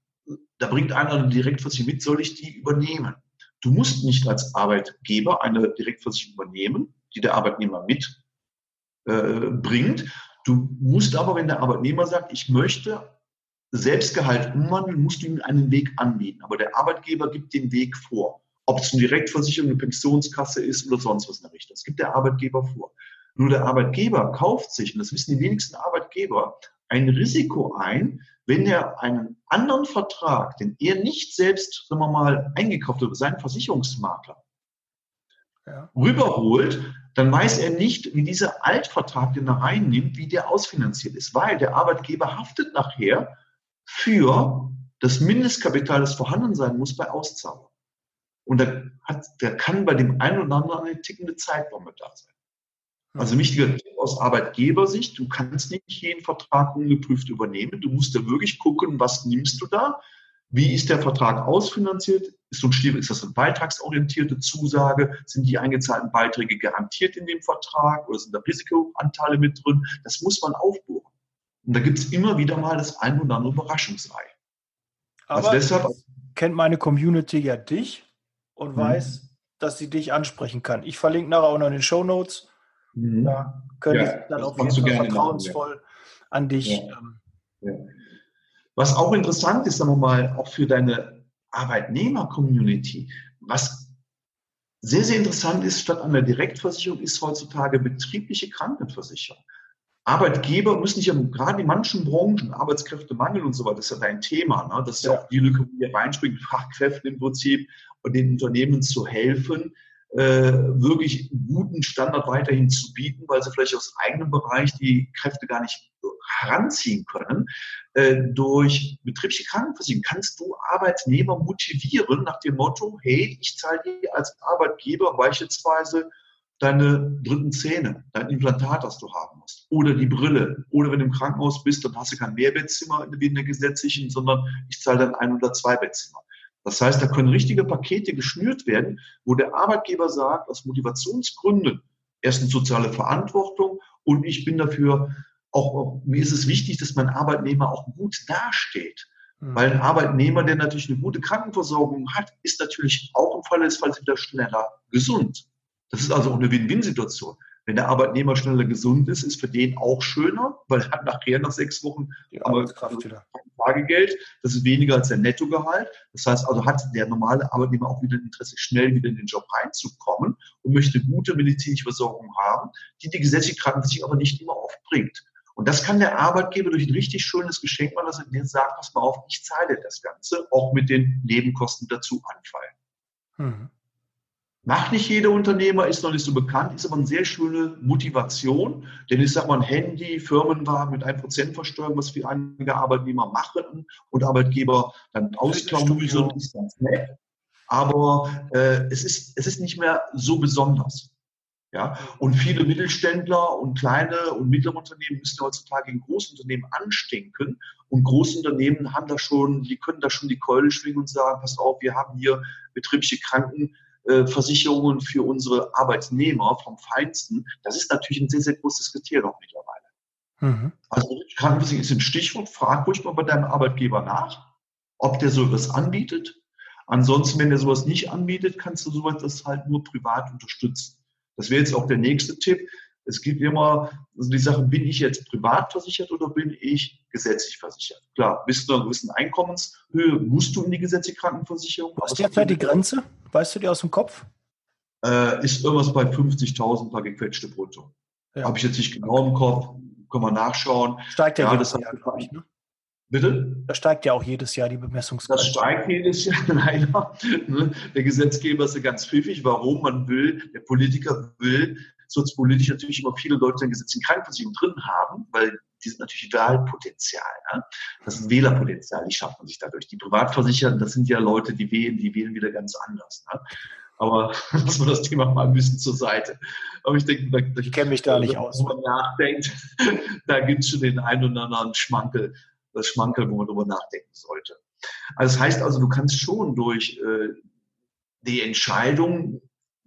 da bringt einer eine Direktversicherung mit, soll ich die übernehmen? Du musst nicht als Arbeitgeber eine Direktversicherung übernehmen, die der Arbeitnehmer mitbringt. Äh, du musst aber, wenn der Arbeitnehmer sagt, ich möchte Selbstgehalt umwandeln, musst du ihm einen Weg anbieten. Aber der Arbeitgeber gibt den Weg vor. Ob es eine Direktversicherung, eine Pensionskasse ist oder sonst was in der Richtung. Das gibt der Arbeitgeber vor. Nur der Arbeitgeber kauft sich, und das wissen die wenigsten Arbeitgeber, ein Risiko ein, wenn er einen anderen Vertrag, den er nicht selbst, sagen wir mal, eingekauft hat, seinen Versicherungsmakler, ja. rüberholt, dann weiß er nicht, wie dieser Altvertrag, den er reinnimmt, wie der ausfinanziert ist, weil der Arbeitgeber haftet nachher für das Mindestkapital, das vorhanden sein muss bei Auszahlung. Und da, hat, da kann bei dem einen oder anderen eine tickende Zeitbombe da sein. Also wichtiger Tipp aus Arbeitgebersicht, du kannst nicht jeden Vertrag ungeprüft übernehmen. Du musst da wirklich gucken, was nimmst du da? Wie ist der Vertrag ausfinanziert? Ist, so ein ist das eine beitragsorientierte Zusage? Sind die eingezahlten Beiträge garantiert in dem Vertrag oder sind da Risikoanteile mit drin? Das muss man aufbohren. Und da gibt es immer wieder mal das ein oder andere Überraschungsei. Also Aber also deshalb kennt meine Community ja dich und mhm. weiß, dass sie dich ansprechen kann. Ich verlinke nachher auch noch in den Show Notes. Mhm. Da können ja, dann auf jeden Fall vertrauensvoll machen, ja. an dich. Ähm, ja. Was auch interessant ist, sagen wir mal, auch für deine Arbeitnehmer-Community, was sehr, sehr interessant ist, statt einer Direktversicherung ist heutzutage betriebliche Krankenversicherung. Arbeitgeber müssen sich ja gerade in manchen Branchen, Arbeitskräftemangel und so weiter, das ist ja dein Thema. Ne? Das ist ja auch die Lücke, wo wir reinspringen, Fachkräften im Prinzip und den Unternehmen zu helfen, äh, wirklich guten Standard weiterhin zu bieten, weil sie vielleicht aus eigenem Bereich die Kräfte gar nicht heranziehen können. Äh, durch betriebliche Krankenversicherung kannst du Arbeitnehmer motivieren nach dem Motto, hey, ich zahle dir als Arbeitgeber beispielsweise deine dritten Zähne, dein Implantat, das du haben musst, oder die Brille, oder wenn du im Krankenhaus bist, dann hast du kein Mehrbettzimmer wie in der gesetzlichen, sondern ich zahle dann ein oder zwei Bettzimmer. Das heißt, da können richtige Pakete geschnürt werden, wo der Arbeitgeber sagt, aus Motivationsgründen, erstens soziale Verantwortung und ich bin dafür auch, mir ist es wichtig, dass mein Arbeitnehmer auch gut dasteht. Mhm. Weil ein Arbeitnehmer, der natürlich eine gute Krankenversorgung hat, ist natürlich auch im Falle des Falls wieder schneller gesund. Das ist also auch eine Win-Win-Situation. Wenn der Arbeitnehmer schneller gesund ist, ist für den auch schöner, weil er hat nachher nach sechs Wochen die Arbeitskraft wieder. Tagegeld. Das ist weniger als der Nettogehalt. Das heißt also, hat der normale Arbeitnehmer auch wieder ein Interesse, schnell wieder in den Job reinzukommen und möchte gute medizinische Versorgung haben, die die gesetzliche Krankenversicherung aber nicht immer oft bringt. Und das kann der Arbeitgeber durch ein richtig schönes Geschenk machen, dass er dir sagt, pass mal auf, ich zahle das Ganze, auch mit den Nebenkosten dazu anfallen. Mhm. Macht nicht jeder Unternehmer, ist noch nicht so bekannt, ist aber eine sehr schöne Motivation. Denn ich sage mal, ein Handy, Firmenwagen mit 1% Versteuerung, was für einige Arbeitnehmer machen und Arbeitgeber dann ausklauen müssen, ist ganz nett. Aber äh, es, ist, es ist nicht mehr so besonders. Ja, und viele Mittelständler und kleine und mittlere Unternehmen müssen heutzutage in Großunternehmen anstinken. Und Großunternehmen haben da schon, die können da schon die Keule schwingen und sagen, pass auf, wir haben hier betriebliche Kranken, äh, Versicherungen für unsere Arbeitnehmer vom Feinsten, das ist natürlich ein sehr, sehr großes Kriterium mittlerweile. Mhm. Also Krankenversicherung ist ein Stichwort, frag ruhig mal bei deinem Arbeitgeber nach, ob der sowas anbietet. Ansonsten, wenn der sowas nicht anbietet, kannst du sowas das halt nur privat unterstützen. Das wäre jetzt auch der nächste Tipp. Es gibt immer also die Sache, bin ich jetzt privat versichert oder bin ich gesetzlich versichert? Klar, bis zu einer gewissen Einkommenshöhe musst du in die gesetzliche Krankenversicherung. Was ist derzeit die Grenze? Weißt du die aus dem Kopf? Äh, ist irgendwas bei 50.000 paar gequetschte Brutto. Ja. Habe ich jetzt nicht genau im Kopf, können wir nachschauen. Steigt ja, ja jedes Jahr, glaube ich, ne? Bitte? Das steigt ja auch jedes Jahr die Bemessungsgrenze. Das steigt jedes Jahr, [LAUGHS] leider. Ne? Der Gesetzgeber ist ja ganz pfiffig, warum man will, der Politiker will, sozialpolitisch natürlich immer viele Leute in gesetzlichen Krankenversicherung drin haben, weil die sind natürlich Wahlpotenzial. Ne? Das ist Wählerpotenzial, die schafft man sich dadurch. Die Privatversicherten, das sind ja Leute, die wählen, die wählen wieder ganz anders. Ne? Aber [LAUGHS] lassen wir das Thema mal ein bisschen zur Seite. Aber ich denke, da, ich kenne mich da nicht aus. Wenn man nachdenkt, [LAUGHS] da gibt es schon den einen oder anderen Schmankel, das Schmankel, wo man drüber nachdenken sollte. Also das heißt also, du kannst schon durch äh, die Entscheidung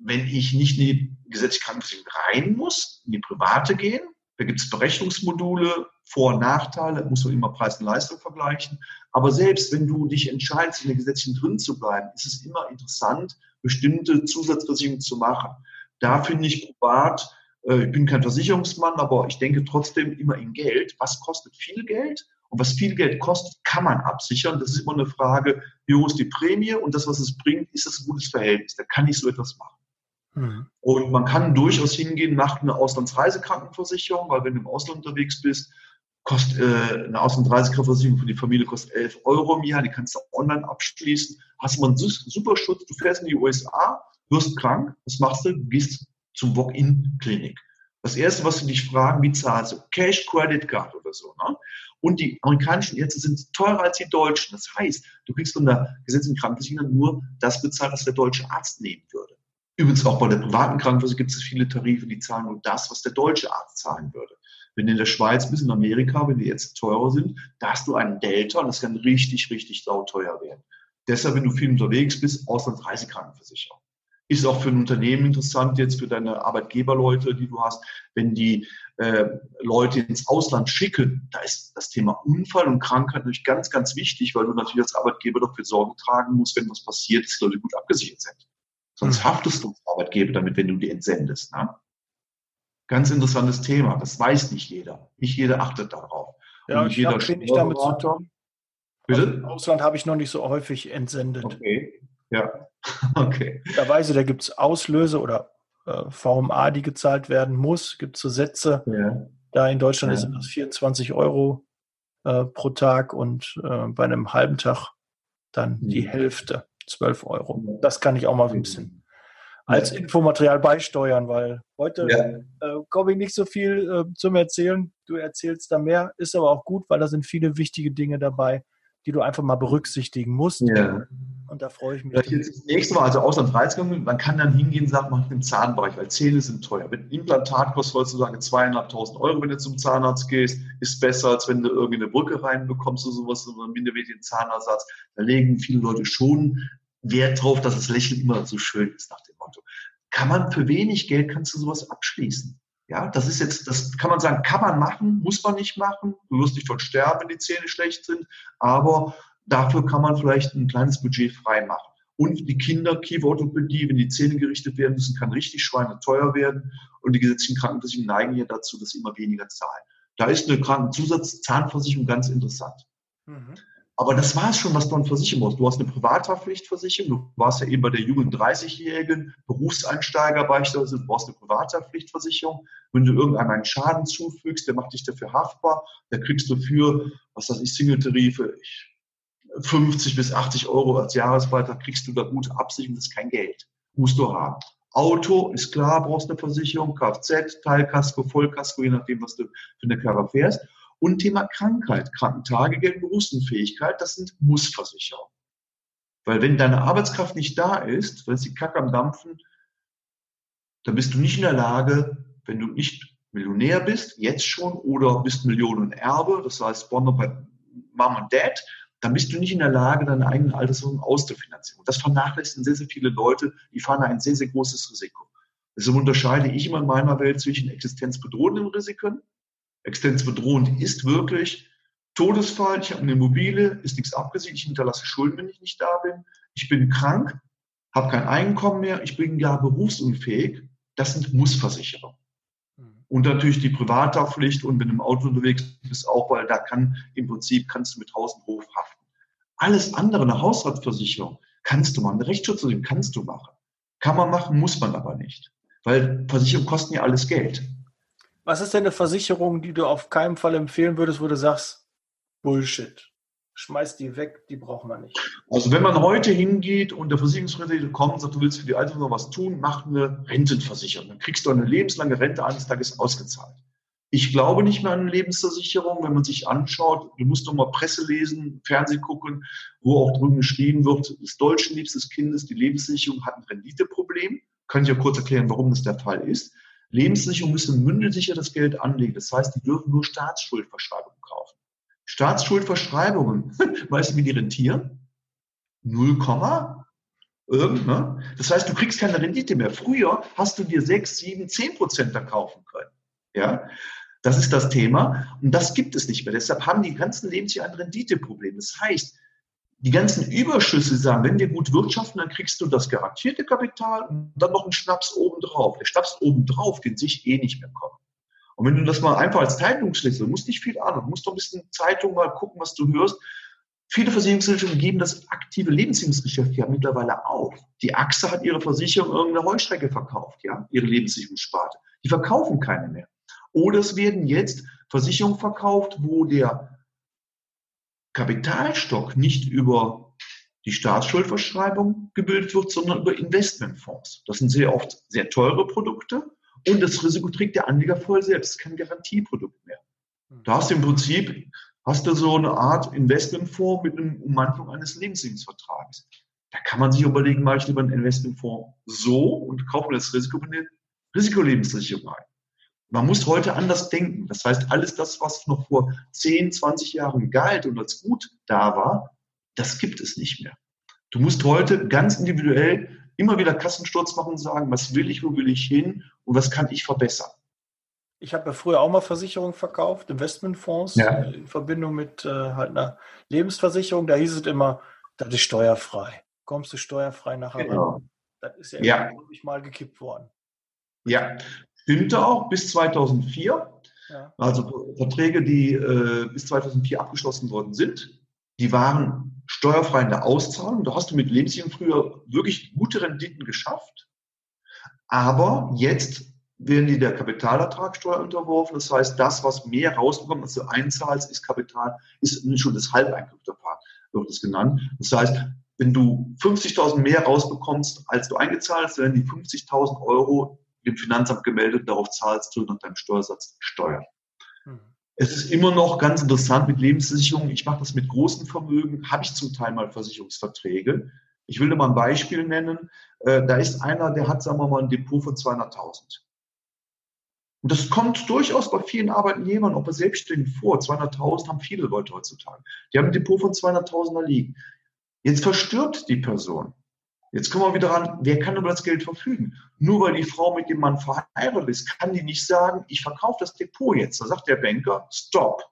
wenn ich nicht in die gesetzliche Krankenversicherung rein muss, in die private gehen, da gibt es Berechnungsmodule, Vor- und Nachteile, muss man immer Preis und Leistung vergleichen. Aber selbst wenn du dich entscheidest, in der gesetzlichen drin zu bleiben, ist es immer interessant, bestimmte Zusatzversicherungen zu machen. Da finde ich privat, äh, ich bin kein Versicherungsmann, aber ich denke trotzdem immer in Geld. Was kostet viel Geld? Und was viel Geld kostet, kann man absichern. Das ist immer eine Frage, wie hoch ist die Prämie und das, was es bringt, ist das ein gutes Verhältnis. Da kann ich so etwas machen. Mhm. Und man kann durchaus hingehen, macht eine Auslandsreisekrankenversicherung, weil wenn du im Ausland unterwegs bist, kostet äh, eine Auslandsreisekrankenversicherung für die Familie kostet 11 Euro im Jahr, die kannst du online abschließen, hast man einen super Schutz, du fährst in die USA, wirst krank, was machst du? Du gehst zum Walk-in-Klinik. Das erste, was sie dich fragen, wie zahlst du? Cash, Credit Card oder so. Ne? Und die amerikanischen Ärzte sind teurer als die deutschen. Das heißt, du kriegst von der gesetzlichen Krankenversicherung nur das bezahlt, was der deutsche Arzt nehmen würde. Übrigens auch bei der privaten Krankenversicherung gibt es viele Tarife, die zahlen nur das, was der deutsche Arzt zahlen würde. Wenn in der Schweiz bist, in Amerika, wenn die jetzt teurer sind, da hast du einen Delta und das kann richtig, richtig sauteuer werden. Deshalb, wenn du viel unterwegs bist, Auslandsreisekrankenversicherung. Ist auch für ein Unternehmen interessant, jetzt für deine Arbeitgeberleute, die du hast, wenn die äh, Leute ins Ausland schicken, da ist das Thema Unfall und Krankheit natürlich ganz, ganz wichtig, weil du natürlich als Arbeitgeber dafür Sorge tragen musst, wenn was passiert, dass die Leute gut abgesichert sind. Sonst mhm. haftest du als Arbeitgeber damit, wenn du die entsendest. Ne? Ganz interessantes Thema. Das weiß nicht jeder. Nicht jeder achtet darauf. Ja, ich habe wenig damit zu tun. Bitte? Im Ausland habe ich noch nicht so häufig entsendet. Okay. Ja. [LAUGHS] okay. Da weiß ich, da gibt es Auslöse oder äh, VMA, die gezahlt werden muss. Gibt es so Sätze. Ja. Da in Deutschland ja. sind das 24 Euro äh, pro Tag und äh, bei einem halben Tag dann mhm. die Hälfte. 12 Euro. Das kann ich auch mal ein bisschen als Infomaterial beisteuern, weil heute ja. äh, komme ich nicht so viel äh, zum Erzählen. Du erzählst da mehr, ist aber auch gut, weil da sind viele wichtige Dinge dabei, die du einfach mal berücksichtigen musst. Ja. Und da freue ich mich. Das, das nächste Mal, also Auslandsreizung, man kann dann hingehen und sagen, man im Zahnbereich, weil Zähne sind teuer. Mit Implantat kostet heutzutage zweieinhalbtausend Euro, wenn du zum Zahnarzt gehst, ist besser, als wenn du irgendeine Brücke reinbekommst oder sowas, oder einen minderwertigen Zahnersatz. Da legen viele Leute schon Wert drauf, dass das Lächeln immer so schön ist, nach dem Motto. Kann man für wenig Geld, kannst du sowas abschließen. Ja, das ist jetzt, das kann man sagen, kann man machen, muss man nicht machen. Du wirst nicht von sterben, wenn die Zähne schlecht sind, aber dafür kann man vielleicht ein kleines Budget frei machen. Und die Kinder, Kieferorthopädie, wenn die Zähne gerichtet werden müssen, kann richtig schweineteuer werden. Und die gesetzlichen Krankenversicherungen neigen hier dazu, dass sie immer weniger zahlen. Da ist eine Krankenzusatz-Zahnversicherung ganz interessant. Mhm. Aber das war es schon, was du an versichern musst. Du hast eine Privathaftpflichtversicherung, du warst ja eben bei der jungen 30-jährigen Berufseinsteiger beispielsweise, du brauchst eine Privathaftpflichtversicherung. Wenn du irgendeinem einen Schaden zufügst, der macht dich dafür haftbar, da kriegst du für, was weiß ich, Single-Tarife, 50 bis 80 Euro als Jahresbeitrag, kriegst du da gute Absicherung, das ist kein Geld. Musst du haben. Auto ist klar, brauchst eine Versicherung, Kfz, Teilkasko, Vollkasko, je nachdem, was du für eine Karre fährst. Und Thema Krankheit, Krankentagegeld, Berufsunfähigkeit, das sind Mussversicherungen. Weil wenn deine Arbeitskraft nicht da ist, wenn die Kacke am Dampfen, dann bist du nicht in der Lage, wenn du nicht Millionär bist, jetzt schon, oder bist Millionenerbe, das heißt Bonner bei Mom und Dad, dann bist du nicht in der Lage, deine eigenen Altersvorsorge auszufinanzieren. Das vernachlässigen sehr, sehr viele Leute, die fahren ein sehr, sehr großes Risiko. Deshalb unterscheide ich immer in meiner Welt zwischen existenzbedrohenden Risiken Existenzbedrohend ist wirklich Todesfall, ich habe eine Immobilie, ist nichts abgesichert, ich hinterlasse Schulden, wenn ich nicht da bin. Ich bin krank, habe kein Einkommen mehr, ich bin gar berufsunfähig. Das sind Mussversicherungen. Und natürlich die Privathaftpflicht und wenn du im Auto unterwegs bist auch, weil da kann im Prinzip kannst du mit Haus und Hof haften. Alles andere, eine Hausratsversicherung, kannst du machen, eine Rechtsschutzversicherung kannst du machen. Kann man machen, muss man aber nicht. Weil Versicherungen kosten ja alles Geld. Was ist denn eine Versicherung, die du auf keinen Fall empfehlen würdest, wo du sagst, Bullshit? Schmeiß die weg, die brauchen wir nicht. Also wenn man heute hingeht und der Versicherungsvertreter kommt und sagt, du willst für die Alten noch was tun, mach eine Rentenversicherung. Dann kriegst du eine lebenslange Rente eines Tages ausgezahlt. Ich glaube nicht mehr an eine Lebensversicherung, wenn man sich anschaut, du musst doch mal Presse lesen, Fernsehen gucken, wo auch drüben geschrieben wird, des deutschen liebstes Kindes, die Lebenssicherung hat ein Renditeproblem. Kann ich ja kurz erklären, warum das der Fall ist. Lebenssicherung müssen mündelsicher das Geld anlegen. Das heißt, die dürfen nur Staatsschuldverschreibungen kaufen. Staatsschuldverschreibungen, [LAUGHS] weißt du, wie die rentieren? 0, Ne? Das heißt, du kriegst keine Rendite mehr. Früher hast du dir 6, 7, 10 Prozent da kaufen können. Ja? Das ist das Thema. Und das gibt es nicht mehr. Deshalb haben die ganzen Lebensjahre ein Renditeproblem. Das heißt, die ganzen Überschüsse sagen, wenn wir gut wirtschaften, dann kriegst du das garantierte Kapital und dann noch einen Schnaps obendrauf. Der Schnaps obendrauf, den sich eh nicht mehr kommt. Und wenn du das mal einfach als Zeitungsleser, du musst nicht viel an, du musst doch ein bisschen Zeitung mal gucken, was du hörst. Viele Versicherungsgesellschaften geben das aktive Lebensversicherungsgeschäft ja mittlerweile auf. Die AXA hat ihre Versicherung irgendeine Heuschrecke verkauft, ja, ihre Lebensversicherungssparte. Die verkaufen keine mehr. Oder es werden jetzt Versicherungen verkauft, wo der Kapitalstock nicht über die Staatsschuldverschreibung gebildet wird, sondern über Investmentfonds. Das sind sehr oft sehr teure Produkte und das Risiko trägt der Anleger voll selbst. kein Garantieprodukt mehr. Hm. Da hast du im Prinzip hast du so eine Art Investmentfonds mit einem Ummantelung eines Lebensversicherungsvertrages. Da kann man sich überlegen, mache ich lieber einen Investmentfonds so und kaufe mir das Risiko mit Risikolebensversicherung ein. Man muss heute anders denken. Das heißt, alles das, was noch vor 10, 20 Jahren galt und als gut da war, das gibt es nicht mehr. Du musst heute ganz individuell immer wieder Kassensturz machen und sagen, was will ich, wo will ich hin und was kann ich verbessern. Ich habe ja früher auch mal Versicherungen verkauft, Investmentfonds ja. Äh, in Verbindung mit äh, halt einer Lebensversicherung. Da hieß es immer, das ist steuerfrei. Kommst du steuerfrei nachher genau. ran? Das ist ja, ja. ich mal gekippt worden. Ja, stimmte auch bis 2004. Ja. Also Verträge, die äh, bis 2004 abgeschlossen worden sind, die waren steuerfrei in der Auszahlung. Da hast du mit Lebenssicherung früher wirklich gute Renditen geschafft. Aber jetzt werden die der Kapitalertragssteuer unterworfen. Das heißt, das, was mehr rausbekommt, als du einzahlst, ist Kapital, ist schon das Halbeinkünfteverfahren, wird es genannt. Das heißt, wenn du 50.000 mehr rausbekommst, als du eingezahlt hast, werden die 50.000 Euro dem Finanzamt gemeldet, darauf zahlst du nach deinem Steuersatz Steuern. Mhm. Es ist immer noch ganz interessant mit Lebensversicherungen. Ich mache das mit großen Vermögen, habe ich zum Teil mal Versicherungsverträge. Ich will dir mal ein Beispiel nennen. Äh, da ist einer, der hat, sagen wir mal, ein Depot von 200.000. Und das kommt durchaus bei vielen Arbeitnehmern, auch bei Selbstständigen vor. 200.000 haben viele Leute heutzutage. Die haben ein Depot von 200.000 liegen. Jetzt verstirbt die Person. Jetzt kommen wir wieder an, wer kann über das Geld verfügen? Nur weil die Frau mit dem Mann verheiratet ist, kann die nicht sagen, ich verkaufe das Depot jetzt. Da sagt der Banker, stop.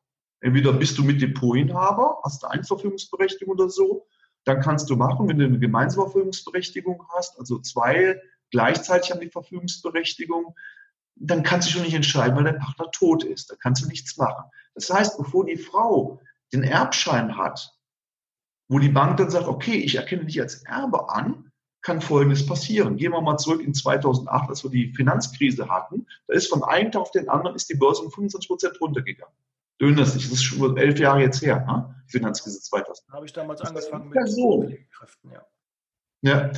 Entweder bist du mit Depotinhaber, hast du Einverfügungsberechtigung oder so, dann kannst du machen, wenn du eine gemeinsame Verfügungsberechtigung hast, also zwei gleichzeitig haben die Verfügungsberechtigung, dann kannst du schon nicht entscheiden, weil dein Partner tot ist. Da kannst du nichts machen. Das heißt, bevor die Frau den Erbschein hat, wo die Bank dann sagt, okay, ich erkenne dich als Erbe an, kann Folgendes passieren. Gehen wir mal zurück in 2008, als wir die Finanzkrise hatten. Da ist von einem Tag auf den anderen ist die Börse um 25 Prozent runtergegangen. Dich, das ist schon elf Jahre jetzt her, ne? Finanzkrise 2000. Da habe ich damals angefangen mit Person. Ja. ja.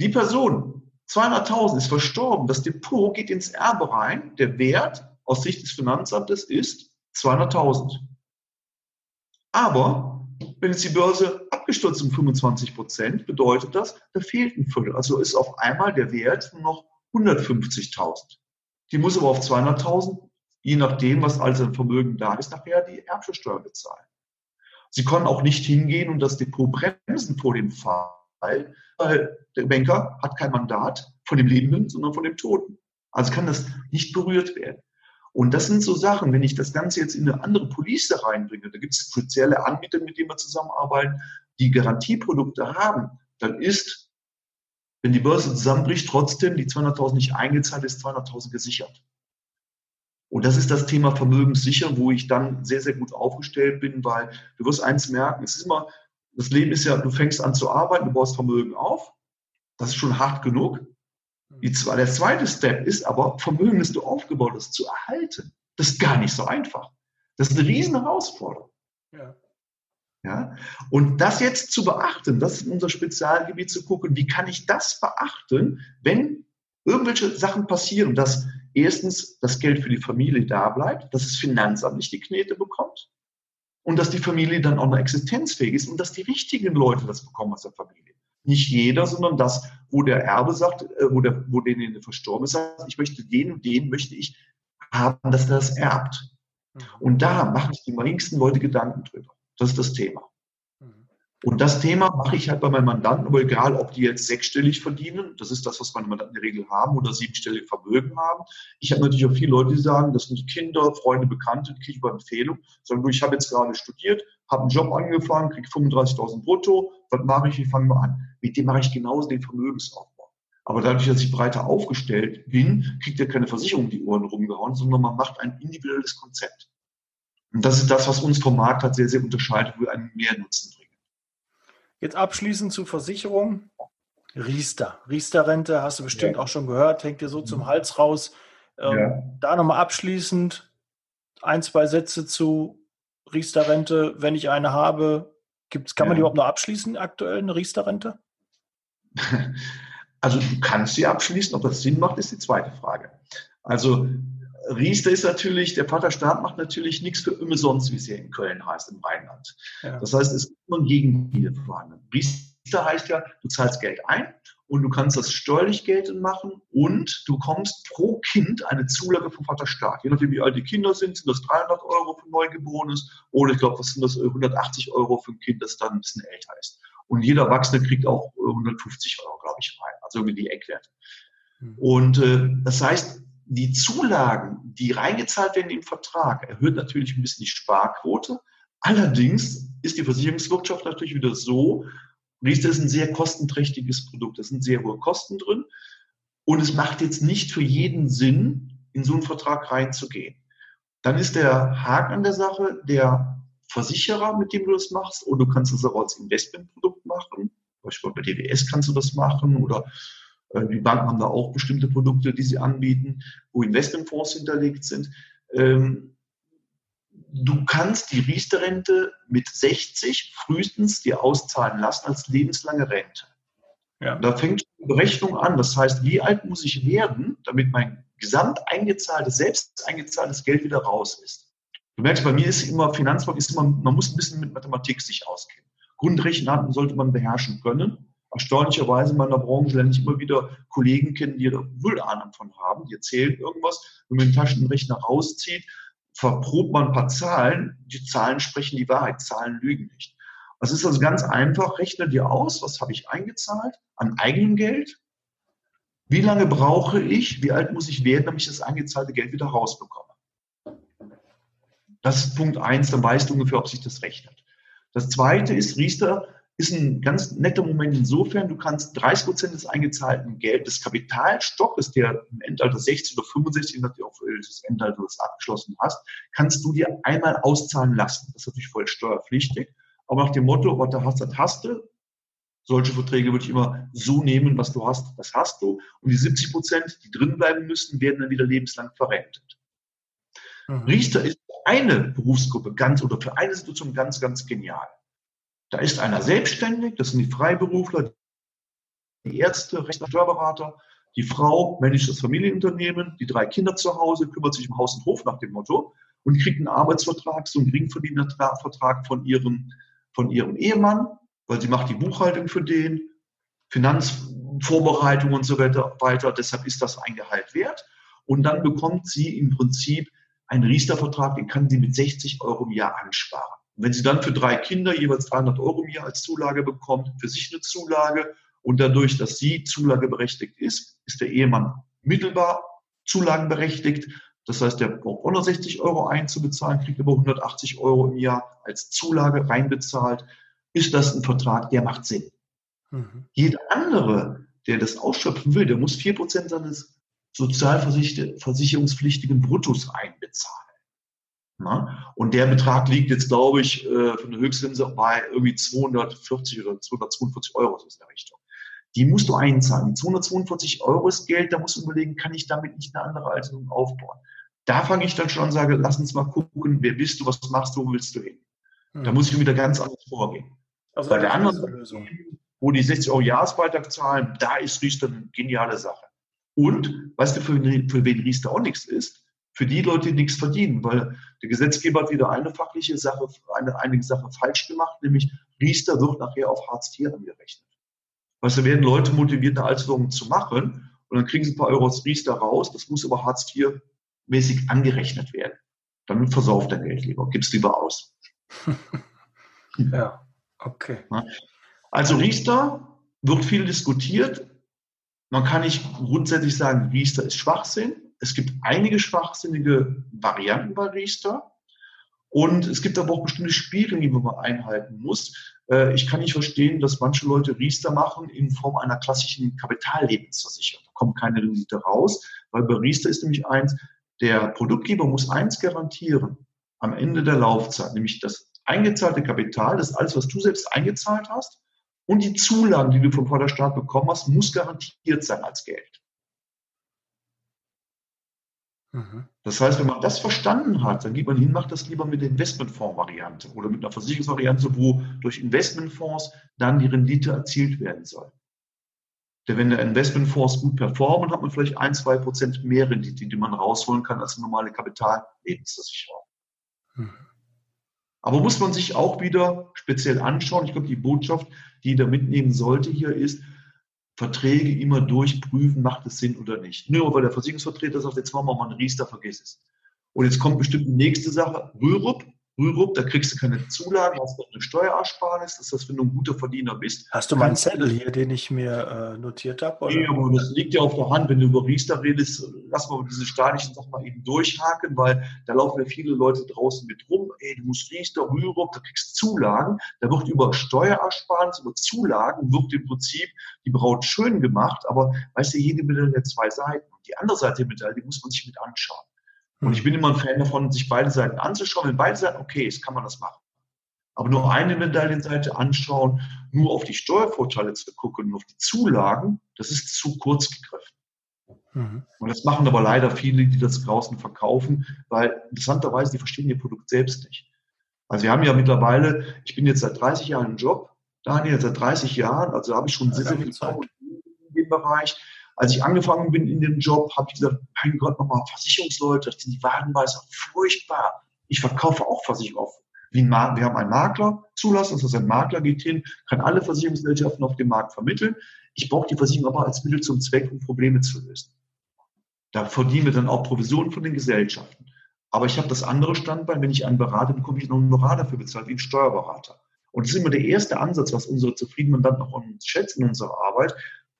Die Person, 200.000 ist verstorben, das Depot geht ins Erbe rein, der Wert aus Sicht des Finanzamtes ist 200.000. Aber wenn jetzt die Börse abgestürzt um 25 Prozent, bedeutet das, da fehlt ein Viertel. Also ist auf einmal der Wert nur noch 150.000. Die muss aber auf 200.000, je nachdem, was als ein Vermögen da ist, nachher die Erbschaftssteuer bezahlen. Sie können auch nicht hingehen und das Depot bremsen vor dem Fall, weil der Banker hat kein Mandat von dem Lebenden, sondern von dem Toten. Also kann das nicht berührt werden. Und das sind so Sachen, wenn ich das Ganze jetzt in eine andere Police reinbringe, da gibt es spezielle Anbieter, mit denen wir zusammenarbeiten, die Garantieprodukte haben, dann ist, wenn die Börse zusammenbricht, trotzdem die 200.000 nicht eingezahlt ist, 200.000 gesichert. Und das ist das Thema Vermögenssicher, wo ich dann sehr, sehr gut aufgestellt bin, weil du wirst eins merken, es ist immer, das Leben ist ja, du fängst an zu arbeiten, du baust Vermögen auf, das ist schon hart genug. Die, der zweite Step ist aber, Vermögen, das du aufgebaut hast, zu erhalten. Das ist gar nicht so einfach. Das ist eine riesen Herausforderung. Ja. Ja? Und das jetzt zu beachten, das ist unser Spezialgebiet zu gucken, wie kann ich das beachten, wenn irgendwelche Sachen passieren, dass erstens das Geld für die Familie da bleibt, dass das Finanzamt nicht die Knete bekommt und dass die Familie dann auch noch existenzfähig ist und dass die richtigen Leute das bekommen aus der Familie nicht jeder, sondern das, wo der Erbe sagt, äh, wo der, wo derjenige verstorben ist, sagt, ich möchte den und den möchte ich haben, dass er das erbt. Mhm. Und da machen sich die wenigsten Leute Gedanken drüber. Das ist das Thema. Mhm. Und das Thema mache ich halt bei meinen Mandanten, aber egal, ob die jetzt sechsstellig verdienen, das ist das, was meine Mandanten in der Regel haben, oder siebenstellig Vermögen haben. Ich habe natürlich auch viele Leute, die sagen, das sind Kinder, Freunde, Bekannte, die kriege ich über Empfehlung, sagen, du, ich habe jetzt gerade studiert, habe einen Job angefangen, kriege 35.000 brutto, was mache ich, wie fangen wir an? Mit dem mache ich genauso den Vermögensaufbau. Aber dadurch, dass ich breiter aufgestellt bin, kriegt ja keine Versicherung die Ohren rumgehauen, sondern man macht ein individuelles Konzept. Und das ist das, was uns vom Markt hat sehr, sehr unterscheidet, wo wir einen Mehrnutzen bringen. Jetzt abschließend zu Versicherung. Riester. Riester-Rente hast du bestimmt ja. auch schon gehört, hängt dir so zum mhm. Hals raus. Ähm, ja. Da nochmal abschließend ein, zwei Sätze zu Riester-Rente, wenn ich eine habe. Gibt's, kann ja. man die überhaupt noch abschließen, aktuell eine Riester-Rente? [LAUGHS] Also du kannst sie abschließen, ob das Sinn macht, ist die zweite Frage. Also Riester ist natürlich, der Vaterstaat macht natürlich nichts für immer sonst, wie es hier in Köln heißt, im Rheinland. Ja. Das heißt, es ist immer ein Gegenwider vorhanden. Riester heißt ja, du zahlst Geld ein und du kannst das steuerlich geltend machen und du kommst pro Kind eine Zulage vom Vaterstaat. Je nachdem, wie alt die Kinder sind, sind das 300 Euro für ein Neugeborenes oder ich glaube, was sind das 180 Euro für ein Kind, das dann ein bisschen älter ist. Und jeder Erwachsene kriegt auch 150 Euro, glaube ich, rein. Also irgendwie die Eckwerte. Hm. Und äh, das heißt, die Zulagen, die reingezahlt werden im Vertrag, erhöht natürlich ein bisschen die Sparquote. Allerdings ist die Versicherungswirtschaft natürlich wieder so, Riester ist ein sehr kostenträchtiges Produkt. Da sind sehr hohe Kosten drin. Und es macht jetzt nicht für jeden Sinn, in so einen Vertrag reinzugehen. Dann ist der Haken an der Sache, der Versicherer, mit dem du das machst, oder du kannst es auch als Investmentprodukt machen. Beispiel bei DWS kannst du das machen oder äh, die Banken haben da auch bestimmte Produkte, die sie anbieten, wo Investmentfonds hinterlegt sind. Ähm, du kannst die Riester-Rente mit 60 frühestens dir auszahlen lassen als lebenslange Rente. Ja. Da fängt die Berechnung an. Das heißt, wie alt muss ich werden, damit mein gesamt eingezahltes, selbst eingezahltes Geld wieder raus ist? Du merkst, bei mir ist immer, Finanzmarkt ist immer, man muss ein bisschen mit Mathematik sich auskennen. Grundrechenarten sollte man beherrschen können erstaunlicherweise in meiner Branche lerne ich immer wieder Kollegen kennen, die da null Ahnung von haben. Die erzählen irgendwas. Wenn man den Taschenrechner rauszieht, verprobt man ein paar Zahlen. Die Zahlen sprechen die Wahrheit. Zahlen lügen nicht. Es ist also ganz einfach. Rechne dir aus, was habe ich eingezahlt an eigenem Geld? Wie lange brauche ich? Wie alt muss ich werden, damit ich das eingezahlte Geld wieder rausbekomme? Das ist Punkt eins. Dann weißt du ungefähr, ob sich das rechnet. Das zweite ist, Riester ist ein ganz netter Moment insofern, du kannst 30 Prozent des eingezahlten Geld, des Kapitalstockes, der im Endalter 60 oder 65, nachdem auch das Endalter das abgeschlossen hast, kannst du dir einmal auszahlen lassen. Das ist natürlich voll steuerpflichtig. Aber nach dem Motto, was du hast, das hast du. Solche Verträge würde ich immer so nehmen, was du hast, das hast du. Und die 70 Prozent, die drin bleiben müssen, werden dann wieder lebenslang verrentet. Mhm. Riester ist eine Berufsgruppe ganz oder für eine Situation ganz, ganz genial. Da ist einer selbstständig, das sind die Freiberufler, die Ärzte, Rechtler, Steuerberater, die Frau managt das Familienunternehmen, die drei Kinder zu Hause, kümmert sich um Haus und Hof nach dem Motto und kriegt einen Arbeitsvertrag, so einen Geringverdienervertrag von ihrem, von ihrem Ehemann, weil sie macht die Buchhaltung für den, Finanzvorbereitung und so weiter, weiter. Deshalb ist das ein Gehalt wert. Und dann bekommt sie im Prinzip einen Riester-Vertrag, den kann sie mit 60 Euro im Jahr ansparen. Und wenn sie dann für drei Kinder jeweils 300 Euro im Jahr als Zulage bekommt, für sich eine Zulage und dadurch, dass sie zulageberechtigt ist, ist der Ehemann mittelbar zulagenberechtigt. Das heißt, der braucht 160 Euro einzubezahlen, kriegt aber 180 Euro im Jahr als Zulage reinbezahlt. Ist das ein Vertrag, der macht Sinn? Mhm. Jeder andere, der das ausschöpfen will, der muss 4% seines sozialversicherungspflichtigen Bruttos einbezahlen. Na? Und der Betrag liegt jetzt, glaube ich, äh, von der Höchstgrenze bei irgendwie 240 oder 242 Euro so in der Richtung. Die musst du einzahlen. Die 242 Euro ist Geld, da musst du überlegen, kann ich damit nicht eine andere Alterung aufbauen? Da fange ich dann schon an und sage, lass uns mal gucken, wer bist du, was machst du, wo willst du hin? Hm. Da muss ich wieder ganz anders vorgehen. Also Bei der anderen Lösung, wo die 60 Euro Jahresbeitrag zahlen, da ist Riester eine geniale Sache. Und, weißt du, für, für wen Riester auch nichts ist? Für die Leute, die nichts verdienen, weil der Gesetzgeber hat wieder eine fachliche Sache, eine, einige Sache falsch gemacht, nämlich Riester wird nachher auf Hartz IV angerechnet. Weißt du, werden Leute motiviert, eine Alterssorgung zu machen und dann kriegen sie ein paar Euro aus Riester raus, das muss aber Hartz IV mäßig angerechnet werden. Damit versauft der Geld lieber, gib's lieber aus. [LAUGHS] ja, Okay. Also Riester wird viel diskutiert. Man kann nicht grundsätzlich sagen, Riester ist Schwachsinn. Es gibt einige schwachsinnige Varianten bei Riester. Und es gibt aber auch bestimmte Spielregeln, die man einhalten muss. Äh, ich kann nicht verstehen, dass manche Leute Riester machen in Form einer klassischen Kapitallebensversicherung. Da kommt keine Rendite raus, weil bei Riester ist nämlich eins, der Produktgeber muss eins garantieren am Ende der Laufzeit, nämlich das eingezahlte Kapital, das ist alles, was du selbst eingezahlt hast, und die Zulagen, die du vom Förderstaat bekommen hast, muss garantiert sein als Geld. Mhm. Das heißt, wenn man das verstanden hat, dann geht man hin, macht das lieber mit der Investmentfonds-Variante oder mit einer Versicherungsvariante, wo durch Investmentfonds dann die Rendite erzielt werden soll. Denn wenn der Investmentfonds gut performen, hat man vielleicht ein, zwei Prozent mehr Rendite, die man rausholen kann als eine normale Kapitallebensversicherung. Mhm. Aber muss man sich auch wieder speziell anschauen. Ich glaube, die Botschaft, die da mitnehmen sollte hier ist, Verträge immer durchprüfen, macht es Sinn oder nicht. Nur weil der Versicherungsvertreter sagt, jetzt machen wir mal einen Riester, vergiss es. Und jetzt kommt bestimmt die nächste Sache, Rürup, Rürup, da kriegst du keine Zulagen, hast noch eine Steuerersparnis. Das ist das, wenn du ein guter Verdiener bist. Hast du meinen Zettel hier, den ich mir äh, notiert habe? Nee, aber das liegt ja auf der Hand. Wenn du über Riester redest, lass mal diese staatlichen Sachen mal eben durchhaken, weil da laufen ja viele Leute draußen mit rum. Ey, du musst Riester, Rürup, da kriegst du Zulagen. Da wird über Steuerersparnis, über Zulagen, wird im Prinzip die Braut schön gemacht. Aber weißt du, jede Medaille hat zwei Seiten. Und die andere Seite der Medaille, die muss man sich mit anschauen. Und ich bin immer ein Fan davon, sich beide Seiten anzuschauen. Wenn beide Seiten okay ist, kann man das machen. Aber nur eine Medaillenseite anschauen, nur auf die Steuervorteile zu gucken und auf die Zulagen, das ist zu kurz gegriffen. Mhm. Und das machen aber leider viele, die das draußen verkaufen, weil interessanterweise, die verstehen ihr Produkt selbst nicht. Also wir haben ja mittlerweile, ich bin jetzt seit 30 Jahren im Job, Daniel, seit 30 Jahren, also habe ich schon sehr, sehr viel Zeit in dem Bereich. Als ich angefangen bin in dem Job, habe ich gesagt, mein Gott, nochmal Versicherungsleute, das sind die Wadenbeißer, furchtbar. Ich verkaufe auch Versicherungen auf. Wir haben einen Makler zulassen, das heißt, ein Makler geht hin, kann alle Versicherungsgesellschaften auf dem Markt vermitteln. Ich brauche die Versicherung aber als Mittel zum Zweck, um Probleme zu lösen. Da verdienen wir dann auch Provisionen von den Gesellschaften. Aber ich habe das andere Standbein, wenn ich einen berate, bekomme ich noch ein Honorar dafür bezahlt, wie ein Steuerberater. Und das ist immer der erste Ansatz, was unsere zufriedenen Mandanten auch schätzen in unserer Arbeit,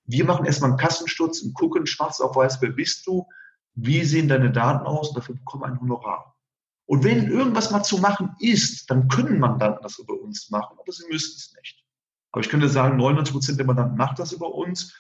wir machen erstmal einen Kassensturz und gucken schwarz auf weiß, wer bist du, wie sehen deine Daten aus und dafür bekommen wir ein Honorar. Und wenn irgendwas mal zu machen ist, dann können Mandanten das über uns machen, aber sie müssen es nicht. Aber ich könnte sagen, 99 Prozent der Mandanten macht das über uns.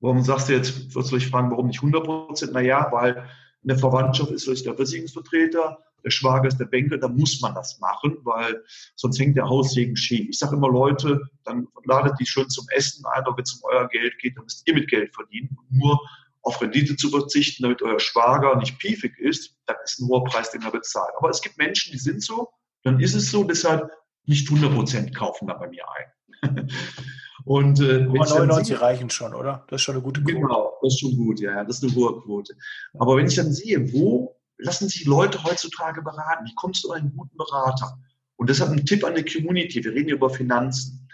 Warum sagst du jetzt, wirst du dich fragen, warum nicht 100 Prozent? Naja, weil in der Verwandtschaft ist vielleicht der Versicherungsvertreter, der Schwager ist der Banker, da muss man das machen, weil sonst hängt der Haussegen schief. Ich sage immer, Leute, dann ladet die schön zum Essen ein, aber wenn es um euer Geld geht, dann müsst ihr mit Geld verdienen. Und nur auf Rendite zu verzichten, damit euer Schwager nicht piefig ist, dann ist ein hoher Preis, den er bezahlt. Aber es gibt Menschen, die sind so, dann ist es so, deshalb nicht 100 Prozent kaufen da bei mir ein. [LAUGHS] Und äh, 99 sehe, reichen schon, oder? Das ist schon eine gute Quote. Genau, das ist schon gut, ja, das ist eine hohe Quote. Aber wenn ich dann sehe, wo lassen sich Leute heutzutage beraten? Wie kommst du an einen guten Berater? Und deshalb ein Tipp an die Community. Wir reden über Finanzen.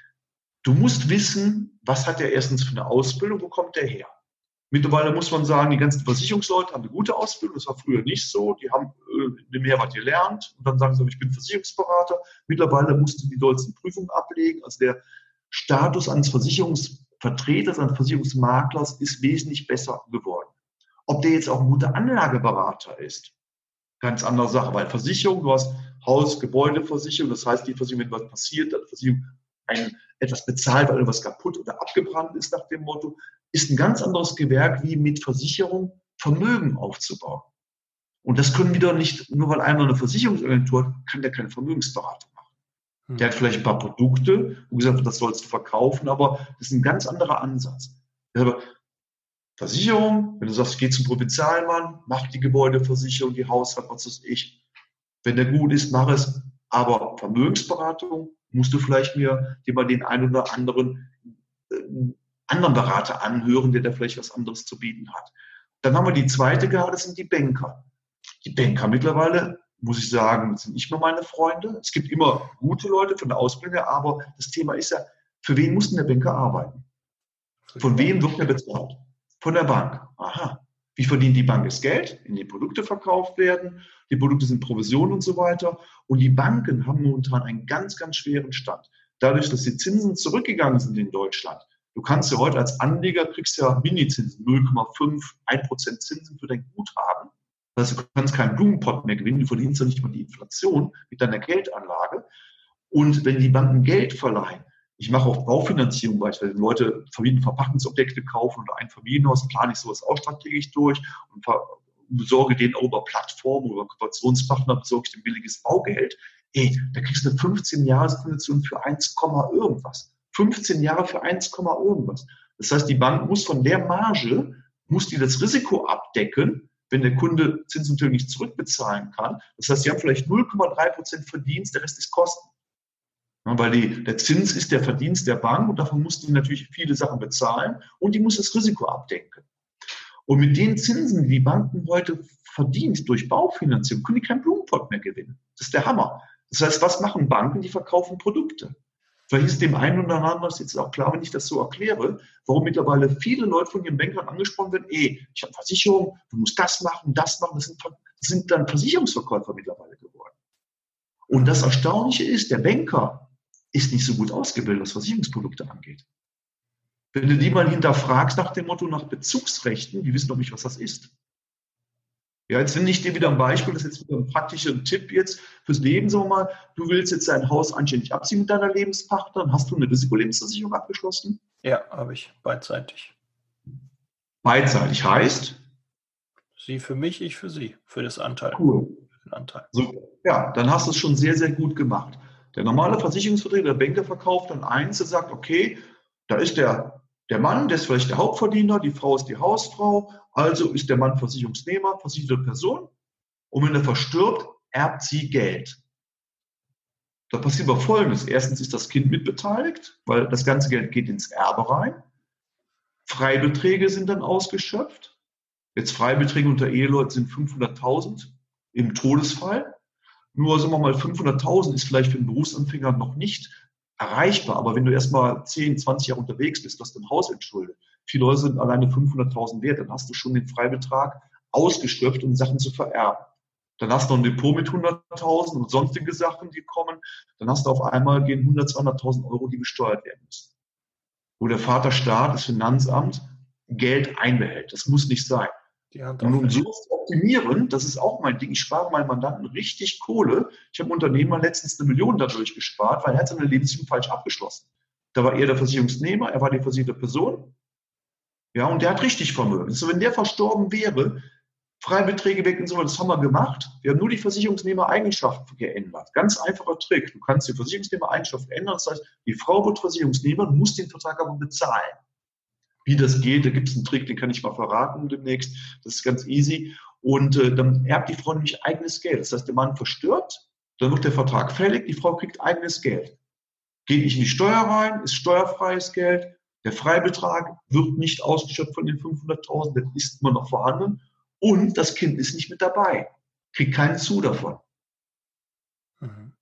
Du musst wissen, was hat der erstens für eine Ausbildung, wo kommt der her? Mittlerweile muss man sagen, die ganzen Versicherungsleute haben eine gute Ausbildung. Das war früher nicht so. Die haben äh, mehr was gelernt und dann sagen sie, ich bin Versicherungsberater. Mittlerweile musst du die dollsten Prüfungen ablegen. Also der Status eines Versicherungsvertreters, eines Versicherungsmaklers ist wesentlich besser geworden. Ob der jetzt auch ein guter Anlageberater ist, ganz andere Sache, weil Versicherung, du hast Haus, Gebäudeversicherung, das heißt, die Versicherung, wenn was passiert, die Versicherung ein, etwas bezahlt, weil etwas kaputt oder abgebrannt ist nach dem Motto, ist ein ganz anderes Gewerk, wie mit Versicherung Vermögen aufzubauen. Und das können wieder nicht, nur weil einer eine Versicherungsagentur hat, kann der keine Vermögensberatung machen. Hm. Der hat vielleicht ein paar Produkte, wo gesagt das sollst du verkaufen, aber das ist ein ganz anderer Ansatz. Versicherung, wenn du sagst, geh zum Provinzialmann, mach die Gebäudeversicherung, die Hausrat, was weiß ich. Wenn der gut ist, mach es. Aber Vermögensberatung musst du vielleicht mir dir mal den einen oder anderen äh, anderen Berater anhören, der da vielleicht was anderes zu bieten hat. Dann haben wir die zweite Garde, das sind die Banker. Die Banker mittlerweile, muss ich sagen, sind nicht mehr meine Freunde. Es gibt immer gute Leute von der Ausbildung her, aber das Thema ist ja, für wen muss denn der Banker arbeiten? Von wem wird er bezahlt? Von der Bank. Aha. Wie verdient die Bank das Geld? In die Produkte verkauft werden. Die Produkte sind Provisionen und so weiter. Und die Banken haben momentan einen ganz, ganz schweren Stand. dadurch, dass die Zinsen zurückgegangen sind in Deutschland, du kannst ja heute als Anleger kriegst ja Mini-Zinsen, 0,5, 1% Zinsen für dein Guthaben. Das heißt, du kannst keinen Blumenpott mehr gewinnen, du verdienst ja nicht mal die Inflation mit deiner Geldanlage. Und wenn die Banken Geld verleihen, ich mache auch Baufinanzierung beispielsweise. Leute Verpackungsobjekte kaufen oder ein Familienhaus, plane ich sowas auch strategisch durch und besorge denen auch über Plattformen oder Kooperationspartner, besorge ich dem billiges Baugeld. Ey, da kriegst du eine 15 Jahreskondition für 1, irgendwas. 15 Jahre für 1, irgendwas. Das heißt, die Bank muss von der Marge, muss die das Risiko abdecken, wenn der Kunde Zinsen nicht zurückbezahlen kann. Das heißt, sie haben vielleicht 0,3 Prozent Verdienst, der Rest ist Kosten. Weil die, der Zins ist der Verdienst der Bank und davon muss die natürlich viele Sachen bezahlen und die muss das Risiko abdecken. Und mit den Zinsen, die Banken heute verdient durch Baufinanzierung, können die keinen Blumenpott mehr gewinnen. Das ist der Hammer. Das heißt, was machen Banken? Die verkaufen Produkte. Vielleicht ist dem einen oder anderen was jetzt auch klar, wenn ich das so erkläre, warum mittlerweile viele Leute von ihren Bankern angesprochen werden, ey, ich habe Versicherung, du musst das machen, das machen. Das sind, das sind dann Versicherungsverkäufer mittlerweile geworden. Und das Erstaunliche ist, der Banker ist nicht so gut ausgebildet, was Versicherungsprodukte angeht. Wenn du die mal hinterfragst nach dem Motto nach Bezugsrechten, die wissen doch nicht, was das ist. Ja, jetzt finde ich dir wieder ein Beispiel, das ist jetzt wieder ein praktischer Tipp jetzt fürs Leben, sagen wir mal, du willst jetzt dein Haus anständig abziehen mit deiner Lebenspartner, hast du eine Risikolebensversicherung abgeschlossen? Ja, habe ich, beidseitig. Beidseitig heißt? Sie für mich, ich für Sie, für das Anteil. Cool. Anteil. So, ja, dann hast du es schon sehr, sehr gut gemacht. Der normale Versicherungsvertreter, der Banker verkauft dann eins, der sagt, okay, da ist der, der Mann, der ist vielleicht der Hauptverdiener, die Frau ist die Hausfrau, also ist der Mann Versicherungsnehmer, versicherte Person. Und wenn er verstirbt, erbt sie Geld. Da passiert aber Folgendes. Erstens ist das Kind mitbeteiligt, weil das ganze Geld geht ins Erbe rein. Freibeträge sind dann ausgeschöpft. Jetzt Freibeträge unter Eheleuten sind 500.000 im Todesfall. Nur, sagen wir mal, 500.000 ist vielleicht für einen Berufsanfänger noch nicht erreichbar. Aber wenn du erst mal 10, 20 Jahre unterwegs bist, hast du ein Haus entschuldet. Viele Leute sind alleine 500.000 wert, dann hast du schon den Freibetrag ausgeschöpft, um Sachen zu vererben. Dann hast du ein Depot mit 100.000 und sonstige Sachen, die kommen. Dann hast du auf einmal gehen 100, 200.000 Euro, die besteuert werden müssen. Wo der Vaterstaat, das Finanzamt, Geld einbehält. Das muss nicht sein. Und um sowas zu optimieren, das ist auch mein Ding, ich spare meinen Mandanten richtig Kohle. Ich habe Unternehmer letztens eine Million dadurch gespart, weil er hat seine Lebensversicherung falsch abgeschlossen. Da war er der Versicherungsnehmer, er war die versicherte Person. Ja, und der hat richtig Vermögen. Also wenn der verstorben wäre, Freibeträge weg und so, das haben wir gemacht. Wir haben nur die Versicherungsnehmer-Eigenschaften geändert. Ganz einfacher Trick. Du kannst die Versicherungsnehmer-Eigenschaften ändern. Das heißt, die Frau wird Versicherungsnehmer, muss den Vertrag aber bezahlen. Wie das geht, da gibt es einen Trick, den kann ich mal verraten demnächst. Das ist ganz easy. Und äh, dann erbt die Frau nämlich eigenes Geld. Das heißt, der Mann verstirbt, dann wird der Vertrag fällig, die Frau kriegt eigenes Geld. Geht nicht in die Steuer rein, ist steuerfreies Geld. Der Freibetrag wird nicht ausgeschöpft von den 500.000, der ist immer noch vorhanden. Und das Kind ist nicht mit dabei, kriegt keinen Zu davon. Mhm.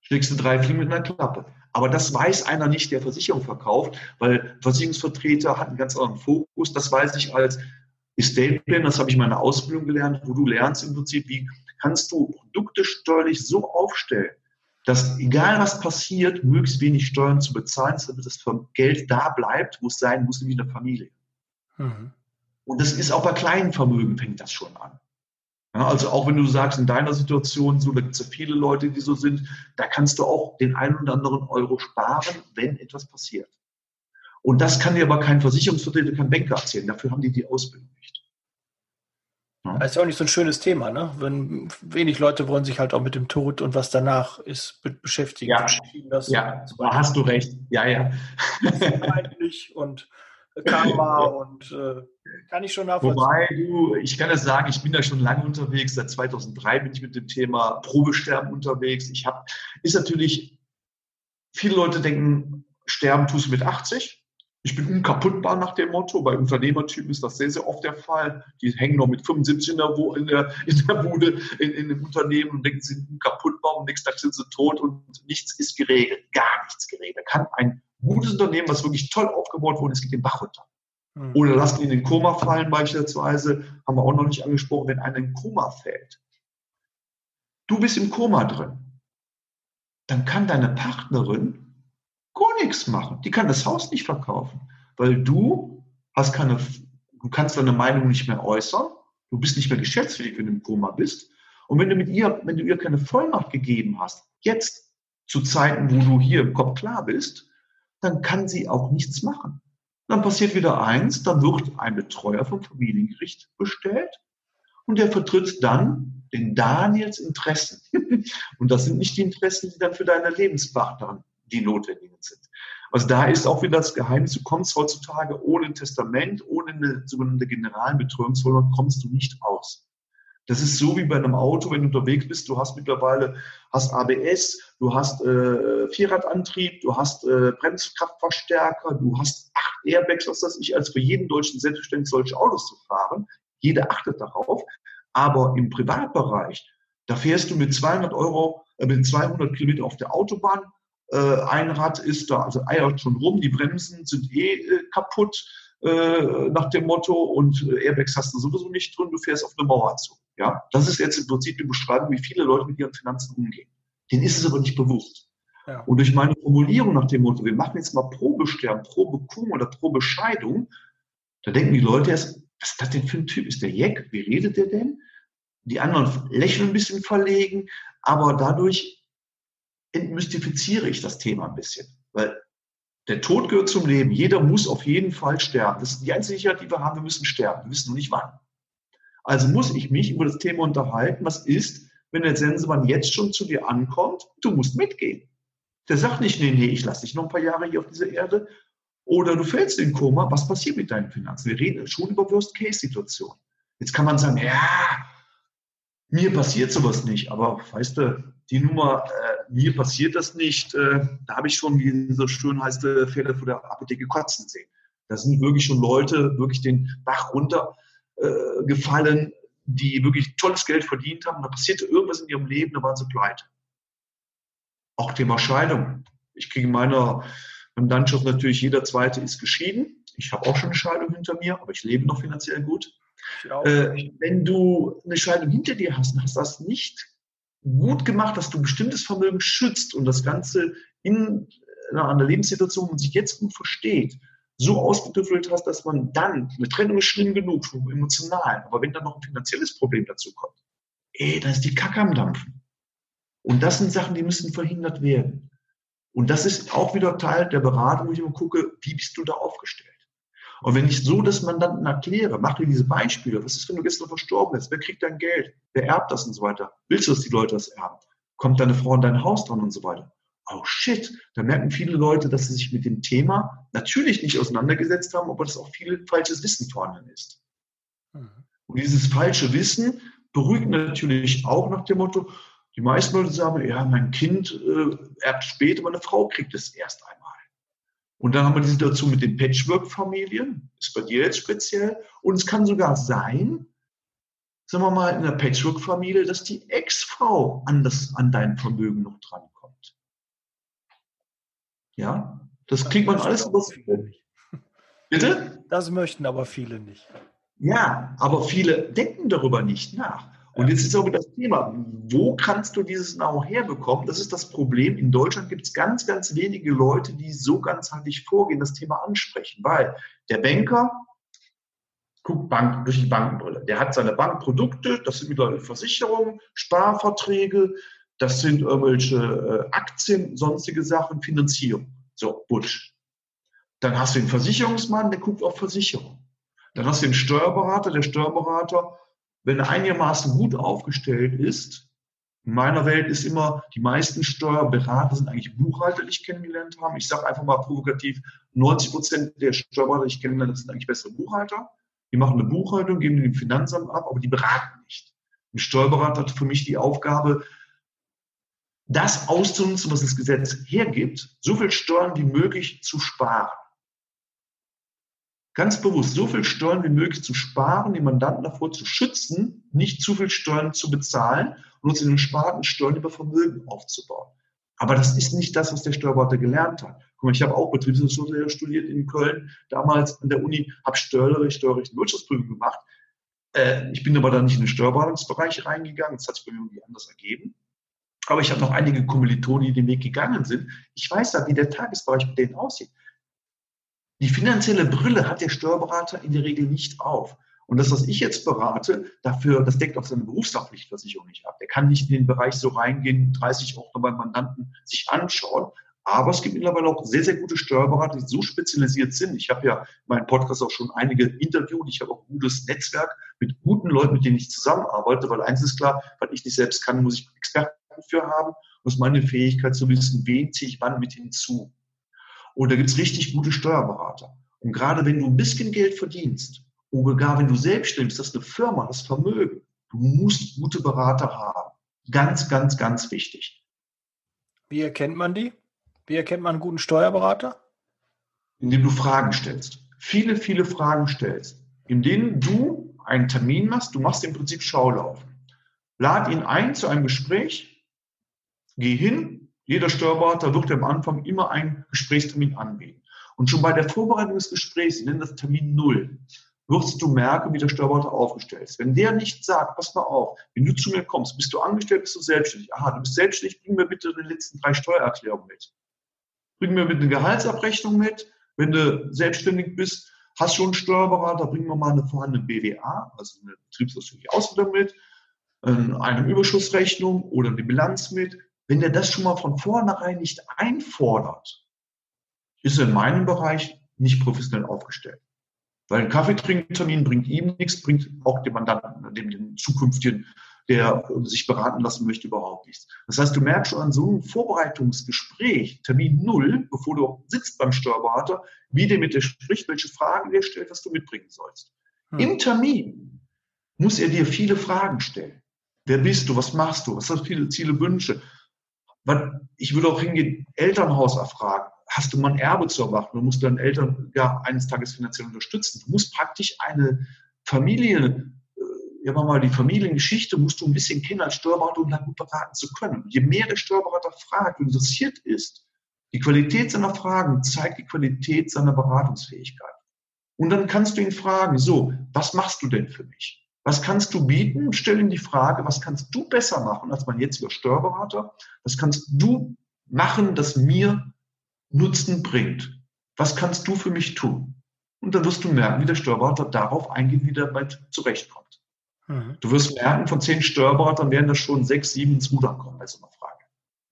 Schlägst du drei Fliegen mit einer Klappe. Aber das weiß einer nicht, der Versicherung verkauft, weil Versicherungsvertreter hat einen ganz anderen Fokus. Das weiß ich als Estate Plan, das habe ich in meiner Ausbildung gelernt, wo du lernst im Prinzip, wie kannst du Produkte steuerlich so aufstellen, dass egal was passiert, möglichst wenig Steuern zu bezahlen, damit das Geld da bleibt, wo es sein muss, nämlich in der Familie. Mhm. Und das ist auch bei kleinen Vermögen fängt das schon an. Ja, also auch wenn du sagst, in deiner Situation, so, da gibt es ja viele Leute, die so sind, da kannst du auch den einen oder anderen Euro sparen, wenn etwas passiert. Und das kann dir aber kein Versicherungsvertreter, kein Banker erzählen. Dafür haben die die Ausbildung nicht. Ja. Das ist ja auch nicht so ein schönes Thema, ne? Wenn wenig Leute wollen sich halt auch mit dem Tod und was danach ist beschäftigen. Ja, das ja da hast du recht. Ja, ja. und Karma und äh, kann ich schon nachvollziehen. Wobei du, ich kann das sagen, ich bin da schon lange unterwegs. Seit 2003 bin ich mit dem Thema Probesterben unterwegs. Ich habe, ist natürlich, viele Leute denken, sterben tust du mit 80. Ich bin unkaputtbar nach dem Motto. Bei Unternehmertypen ist das sehr, sehr oft der Fall. Die hängen noch mit 75 in der, in der, [LAUGHS] in der Bude in, in einem Unternehmen und denken, sie sind unkaputtbar und nächsten Tag sind sie tot und nichts ist geregelt. Gar nichts geregelt. Da kann ein gutes Unternehmen, was wirklich toll aufgebaut wurde, es geht den Bach runter. Mhm. Oder lasst ihn in den Koma fallen beispielsweise, haben wir auch noch nicht angesprochen, wenn einer in Koma fällt. Du bist im Koma drin. Dann kann deine Partnerin gar nichts machen. Die kann das Haus nicht verkaufen, weil du hast keine, du kannst deine Meinung nicht mehr äußern. Du bist nicht mehr geschäftsfähig, wenn du im Koma bist. Und wenn du mit ihr, wenn du ihr keine Vollmacht gegeben hast, jetzt zu Zeiten, wo du hier im Kopf klar bist, dann kann sie auch nichts machen. Dann passiert wieder eins, dann wird ein Betreuer vom Familiengericht bestellt und der vertritt dann den Daniels Interessen. [LAUGHS] und das sind nicht die Interessen, die dann für deine Lebenspartnerin die notwendigen sind. Also da ist auch wieder das Geheimnis, du kommst heutzutage ohne ein Testament, ohne eine sogenannte Generalbetreuungsvollmacht, kommst du nicht aus. Das ist so wie bei einem Auto, wenn du unterwegs bist, du hast mittlerweile hast ABS, du hast äh, Vierradantrieb, du hast äh, Bremskraftverstärker, du hast acht Airbags, was das ich, als für jeden Deutschen selbstverständlich solche Autos zu fahren. Jeder achtet darauf. Aber im Privatbereich, da fährst du mit 200 Euro, äh, mit 200 Kilometer auf der Autobahn, äh, ein Rad ist da, also eiert schon rum, die Bremsen sind eh äh, kaputt äh, nach dem Motto und äh, Airbags hast du sowieso nicht drin, du fährst auf eine Mauer zu. Ja, das ist jetzt im Prinzip die Beschreibung, wie viele Leute mit ihren Finanzen umgehen. Denen ist es aber nicht bewusst. Ja. Und durch meine Formulierung nach dem Motto, wir machen jetzt mal Probestern, Probekuh oder Probescheidung, da denken die Leute erst, was ist das denn für ein Typ? Ist der Jeck? Wie redet der denn? Die anderen lächeln ein bisschen verlegen, aber dadurch entmystifiziere ich das Thema ein bisschen. Weil der Tod gehört zum Leben. Jeder muss auf jeden Fall sterben. Das ist die einzige Sicherheit, die wir haben. Wir müssen sterben. Wir wissen nur nicht wann. Also muss ich mich über das Thema unterhalten. Was ist, wenn der Sensemann jetzt schon zu dir ankommt? Du musst mitgehen. Der sagt nicht, nee, nee, ich lasse dich noch ein paar Jahre hier auf dieser Erde. Oder du fällst in Koma. Was passiert mit deinen Finanzen? Wir reden schon über Worst-Case-Situationen. Jetzt kann man sagen, ja, mir passiert sowas nicht. Aber weißt du, die Nummer, äh, mir passiert das nicht, äh, da habe ich schon, wie so schön heißt, äh, Fälle vor der Apotheke kotzen sehen. Da sind wirklich schon Leute wirklich den Bach runter äh, gefallen, die wirklich tolles Geld verdient haben. Da passierte irgendwas in ihrem Leben, da waren sie pleite. Auch Thema Scheidung. Ich kriege in meiner Mandantschaft natürlich, jeder Zweite ist geschieden. Ich habe auch schon eine Scheidung hinter mir, aber ich lebe noch finanziell gut. Äh, wenn du eine Scheidung hinter dir hast und hast das nicht gut gemacht, dass du bestimmtes Vermögen schützt und das Ganze in einer Lebenssituation, wo man sich jetzt gut versteht, so ausgetüffelt hast, dass man dann, eine Trennung ist schlimm genug, vom Emotionalen, aber wenn dann noch ein finanzielles Problem dazu kommt, ey, da ist die Kacke am Dampfen. Und das sind Sachen, die müssen verhindert werden. Und das ist auch wieder Teil der Beratung, wo ich immer gucke, wie bist du da aufgestellt? Und wenn ich so das Mandanten erkläre, mach dir diese Beispiele, was ist, wenn du gestern verstorben bist? Wer kriegt dein Geld? Wer erbt das und so weiter? Willst du, dass die Leute das erben? Kommt deine Frau in dein Haus dran und so weiter? Oh shit, da merken viele Leute, dass sie sich mit dem Thema natürlich nicht auseinandergesetzt haben, aber dass auch viel falsches Wissen vorhanden ist. Mhm. Und dieses falsche Wissen beruhigt natürlich auch nach dem Motto, die meisten Leute sagen, ja, mein Kind äh, erbt später, meine Frau kriegt es erst einmal. Und dann haben wir die Situation mit den Patchwork-Familien, ist bei dir jetzt speziell. Und es kann sogar sein, sagen wir mal, in der Patchwork-Familie, dass die Ex-Frau an, an dein Vermögen noch drankommt. Ja, das kriegt man alles über Bitte? Das möchten aber viele nicht. Ja, aber viele denken darüber nicht nach. Und jetzt ist aber das Thema, wo kannst du dieses Know herbekommen? Das ist das Problem. In Deutschland gibt es ganz, ganz wenige Leute, die so ganzheitlich vorgehen, das Thema ansprechen, weil der Banker guckt Bank, durch die Bankenbrille. Der hat seine Bankprodukte, das sind mittlerweile Versicherungen, Sparverträge, das sind irgendwelche äh, Aktien, sonstige Sachen, Finanzierung. So, Butsch. Dann hast du den Versicherungsmann, der guckt auf Versicherung. Dann hast du den Steuerberater, der Steuerberater, wenn er einigermaßen gut aufgestellt ist, in meiner Welt ist immer, die meisten Steuerberater sind eigentlich Buchhalter, die ich kennengelernt habe. Ich sage einfach mal provokativ, 90 Prozent der Steuerberater, die ich kennengelernt habe, sind eigentlich bessere Buchhalter. Die machen eine Buchhaltung, geben dem Finanzamt ab, aber die beraten nicht. Ein Steuerberater hat für mich die Aufgabe, das auszunutzen, was das Gesetz hergibt, so viel Steuern wie möglich zu sparen. Ganz bewusst so viel Steuern wie möglich zu sparen, den Mandanten davor zu schützen, nicht zu viel Steuern zu bezahlen und uns in den sparten Steuern über Vermögen aufzubauen. Aber das ist nicht das, was der Steuerberater gelernt hat. Guck mal, ich habe auch Betriebswirtschaft studiert in Köln, damals an der Uni, habe Steuerrecht, Steuerrecht und Wirtschaftsprüfung gemacht. Äh, ich bin aber dann nicht in den Steuerberatungsbereich reingegangen, das hat sich bei mir irgendwie anders ergeben. Aber ich habe noch einige Kommilitonen, die den Weg gegangen sind. Ich weiß ja, wie der Tagesbereich mit denen aussieht. Die finanzielle Brille hat der Steuerberater in der Regel nicht auf. Und das, was ich jetzt berate, dafür, das deckt auch seine Berufshaftpflichtversicherung nicht ab. Der kann nicht in den Bereich so reingehen, 30 Ordner beim Mandanten sich anschauen. Aber es gibt mittlerweile auch sehr, sehr gute Steuerberater, die so spezialisiert sind. Ich habe ja meinen Podcast auch schon einige interviewt. Ich habe auch ein gutes Netzwerk mit guten Leuten, mit denen ich zusammenarbeite, weil eins ist klar, weil ich nicht selbst kann, muss ich Experten für haben. Ist meine Fähigkeit zu wissen, wen ziehe ich wann mit hinzu. Und da gibt es richtig gute Steuerberater. Und gerade wenn du ein bisschen Geld verdienst, oder gar wenn du selbstständig bist, das ist eine Firma, das Vermögen, du musst gute Berater haben. Ganz, ganz, ganz wichtig. Wie erkennt man die? Wie erkennt man einen guten Steuerberater? Indem du Fragen stellst. Viele, viele Fragen stellst. In denen du einen Termin machst, du machst im Prinzip Schaulaufen. Lad ihn ein zu einem Gespräch, geh hin, jeder Steuerberater wird am Anfang immer einen Gesprächstermin anbieten. Und schon bei der Vorbereitung des Gesprächs, sie nennen das Termin Null, wirst du merken, wie der Steuerberater aufgestellt ist. Wenn der nicht sagt, pass mal auf, wenn du zu mir kommst, bist du angestellt, bist du selbstständig. Aha, du bist selbstständig, bring mir bitte die letzten drei Steuererklärungen mit. Bring mir bitte eine Gehaltsabrechnung mit. Wenn du selbstständig bist, hast schon einen Steuerberater, bring mir mal eine vorhandene BWA, also eine betriebswirtschaftliche Ausbildung mit, eine Überschussrechnung oder eine Bilanz mit. Wenn der das schon mal von vornherein nicht einfordert, ist er in meinem Bereich nicht professionell aufgestellt. Weil ein Kaffeetrinktermin bringt ihm nichts, bringt auch dem Mandanten, dem, dem zukünftigen der sich beraten lassen möchte, überhaupt nichts. Das heißt, du merkst schon an so einem Vorbereitungsgespräch, Termin Null, bevor du sitzt beim Steuerberater, wie der mit dir spricht, welche Fragen der stellt, was du mitbringen sollst. Hm. Im Termin muss er dir viele Fragen stellen. Wer bist du? Was machst du? Was hast du viele Ziele, Wünsche? Ich würde auch hingehen, Elternhaus erfragen. Hast du mal ein Erbe zu erwarten? Du musst deine Eltern ja eines Tages finanziell unterstützen. Du musst praktisch eine Familie ja mal die Familiengeschichte musst du ein bisschen kennen als Steuerberater, um dann gut beraten zu können. Je mehr der Steuerberater fragt und interessiert ist, die Qualität seiner Fragen zeigt die Qualität seiner Beratungsfähigkeit. Und dann kannst du ihn fragen, so, was machst du denn für mich? Was kannst du bieten? Stell ihm die Frage, was kannst du besser machen als mein jetziger Steuerberater? Was kannst du machen, das mir Nutzen bringt? Was kannst du für mich tun? Und dann wirst du merken, wie der Steuerberater darauf eingeht, wie der damit zurechtkommt. Mhm. Du wirst merken, von zehn Steuerberatern werden das schon sechs, sieben ins Rudern kommen bei so einer Frage.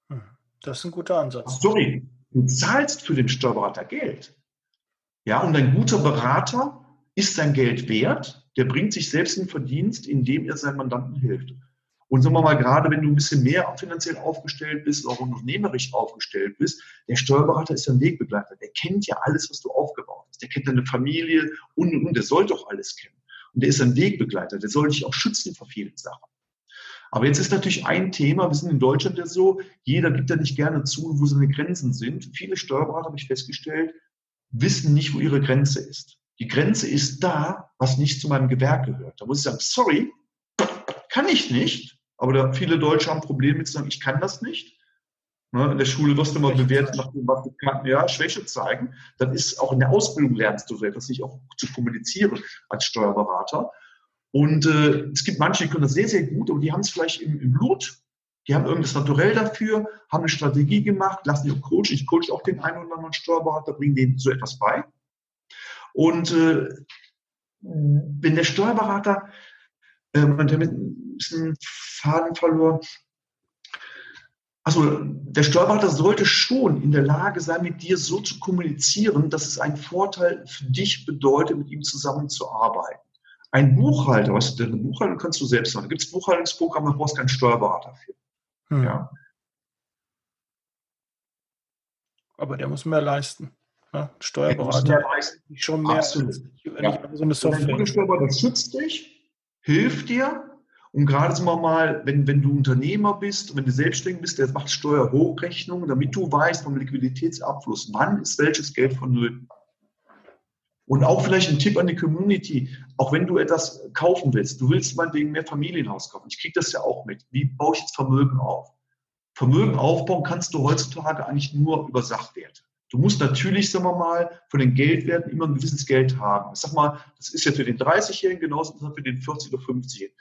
Mhm. Das ist ein guter Ansatz. Sorry, du zahlst für den Steuerberater Geld. Ja, und ein guter Berater ist sein Geld wert, der bringt sich selbst in Verdienst, indem er seinen Mandanten hilft. Und sagen wir mal, gerade wenn du ein bisschen mehr finanziell aufgestellt bist, auch unternehmerisch aufgestellt bist, der Steuerberater ist ja ein Wegbegleiter. Der kennt ja alles, was du aufgebaut hast. Der kennt deine Familie und, und, und. Der soll doch alles kennen. Und der ist ein Wegbegleiter, der soll dich auch schützen vor vielen Sachen. Aber jetzt ist natürlich ein Thema, wir sind in Deutschland ja so, jeder gibt ja nicht gerne zu, wo seine Grenzen sind. Viele Steuerberater, habe ich festgestellt, wissen nicht, wo ihre Grenze ist. Die Grenze ist da, was nicht zu meinem Gewerk gehört. Da muss ich sagen, sorry, kann ich nicht. Aber viele Deutsche haben Probleme mit zu sagen, ich kann das nicht. Ne, in der Schule wirst du immer bewertet nach dem, was du kannst. Ja, Schwäche zeigen. Dann ist auch in der Ausbildung lernst du so etwas nicht auch zu kommunizieren als Steuerberater. Und äh, es gibt manche, die können das sehr, sehr gut, aber die haben es vielleicht im, im Blut. Die haben irgendwas Naturell dafür, haben eine Strategie gemacht, lassen die auch coachen. Ich coach auch den einen oder anderen Steuerberater, bringe denen so etwas bei. Und äh, wenn der Steuerberater, äh, man hat ein bisschen Faden verloren, also der Steuerberater sollte schon in der Lage sein, mit dir so zu kommunizieren, dass es einen Vorteil für dich bedeutet, mit ihm zusammenzuarbeiten. Ein Buchhalter, was du, eine Buchhaltung kannst du selbst machen. Da gibt es Buchhaltungsprogramme, da brauchst du keinen Steuerberater für. Hm. Ja. Aber der muss mehr leisten. Ne? Steuerberater. Leisten. Schon mehr. Absolut. Ja. So eine Software. Der Steuerberater schützt dich, hilft dir, und gerade sagen wir mal, wenn, wenn du Unternehmer bist, wenn du selbstständig bist, der macht Steuerhochrechnungen, damit du weißt vom Liquiditätsabfluss, wann ist welches Geld vonnöten. Und auch vielleicht ein Tipp an die Community, auch wenn du etwas kaufen willst, du willst meinetwegen mehr Familienhaus kaufen. Ich kriege das ja auch mit. Wie baue ich jetzt Vermögen auf? Vermögen aufbauen kannst du heutzutage eigentlich nur über Sachwerte. Du musst natürlich, sagen wir mal, von den Geldwerten immer ein gewisses Geld haben. Ich sag mal, das ist ja für den 30-Jährigen genauso wie für den 40- oder 50-Jährigen.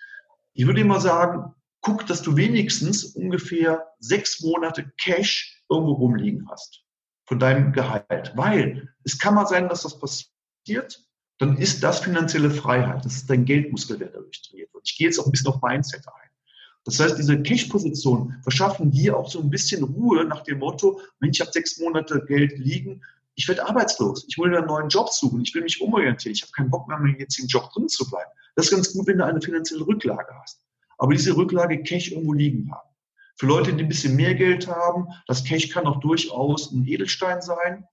Ich würde immer sagen, guck, dass du wenigstens ungefähr sechs Monate Cash irgendwo rumliegen hast von deinem Gehalt. Weil es kann mal sein, dass das passiert, dann ist das finanzielle Freiheit. Das ist dein Geldmuskel, der dadurch trainiert wird. Ich gehe jetzt auch ein bisschen auf Mindset ein. Das heißt, diese Cash-Positionen verschaffen dir auch so ein bisschen Ruhe nach dem Motto, Mensch, ich habe sechs Monate Geld liegen, ich werde arbeitslos, ich will einen neuen Job suchen, ich will mich umorientieren, ich habe keinen Bock mehr, in meinem jetzigen Job drin zu bleiben. Das ist ganz gut, wenn du eine finanzielle Rücklage hast. Aber diese Rücklage Cash irgendwo liegen haben. Für Leute, die ein bisschen mehr Geld haben, das Cash kann auch durchaus ein Edelstein sein?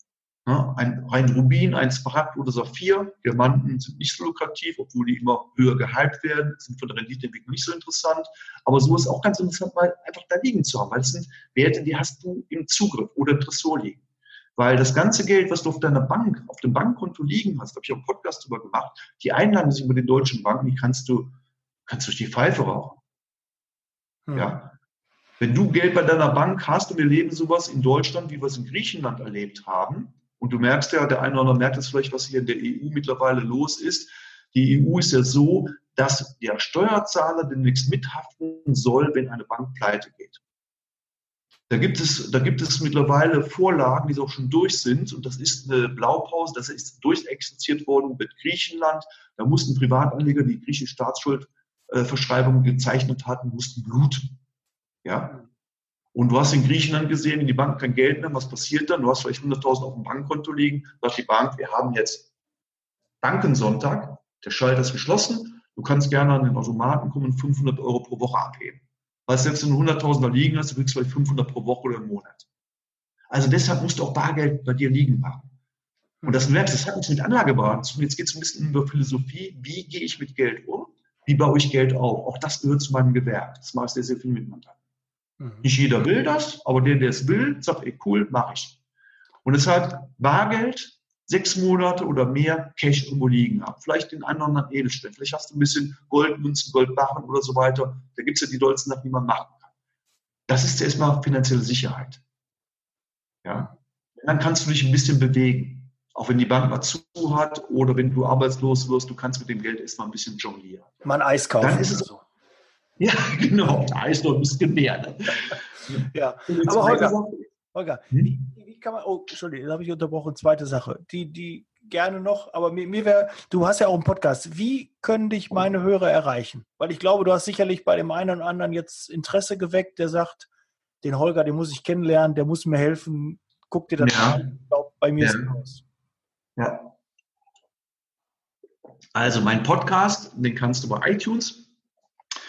Ein, ein Rubin, ein Smaragd oder Saphir. Diamanten sind nicht so lukrativ, obwohl die immer höher gehypt werden, sind von der Renditeentwicklung nicht so interessant. Aber so ist auch ganz interessant, mal einfach da liegen zu haben, weil es sind Werte, die hast du im Zugriff oder im Tresor liegen. Weil das ganze Geld, was du auf deiner Bank, auf dem Bankkonto liegen hast, habe ich auch einen Podcast darüber gemacht, die Einlagen über den deutschen Banken, die kannst du, kannst du durch die Pfeife rauchen. Hm. Ja. Wenn du Geld bei deiner Bank hast und wir leben sowas in Deutschland, wie wir es in Griechenland erlebt haben, und du merkst ja, der eine oder andere merkt es vielleicht, was hier in der EU mittlerweile los ist. Die EU ist ja so, dass der Steuerzahler demnächst mithaften soll, wenn eine Bank pleite geht. Da gibt es, da gibt es mittlerweile Vorlagen, die auch schon durch sind. Und das ist eine Blaupause, das ist durchexerziert worden mit Griechenland. Da mussten Privatanleger, die griechische Staatsschuldverschreibung gezeichnet hatten, mussten bluten. Ja, und du hast in Griechenland gesehen, in die Bank kein Geld mehr. Was passiert dann? Du hast vielleicht 100.000 auf dem Bankkonto liegen. Sagt die Bank, wir haben jetzt Bankensonntag. Der Schalter ist geschlossen. Du kannst gerne an den Automaten kommen und 500 Euro pro Woche abheben. Weil selbst wenn du 100.000 da liegen hast, du kriegst vielleicht 500 pro Woche oder im Monat. Also deshalb musst du auch Bargeld bei dir liegen haben. Und das merkst, das hat nichts mit Anlageberatung zu tun. Jetzt geht es ein bisschen über Philosophie. Wie gehe ich mit Geld um? Wie baue ich Geld auf? Auch das gehört zu meinem Gewerk. Das mache ich sehr, sehr viel mit Mandanten. Mhm. Nicht jeder will das, aber der, der es will, sagt, ey, cool, mache ich. Und deshalb Bargeld, sechs Monate oder mehr Cash irgendwo liegen haben. Vielleicht einem anderen Edelstein. Vielleicht hast du ein bisschen Goldmünzen, Goldbarren oder so weiter. Da gibt es ja die dollsten Sachen, die man machen kann. Das ist erstmal finanzielle Sicherheit. Ja. Dann kannst du dich ein bisschen bewegen. Auch wenn die Bank mal zu hat oder wenn du arbeitslos wirst, du kannst mit dem Geld erstmal ein bisschen jonglieren. Man Eis kaufen. Dann ist es so. [LAUGHS] Ja, genau. Da ist noch ein bisschen mehr. Ne? Ja, aber Holger, Holger hm? wie, kann man, oh, Entschuldigung, da habe ich unterbrochen, zweite Sache, die, die gerne noch, aber mir, mir wäre, du hast ja auch einen Podcast, wie können dich meine Hörer erreichen? Weil ich glaube, du hast sicherlich bei dem einen oder anderen jetzt Interesse geweckt, der sagt, den Holger, den muss ich kennenlernen, der muss mir helfen, guck dir das ja. an, ich glaube, bei mir ja. ist es aus. Ja. Also mein Podcast, den kannst du bei iTunes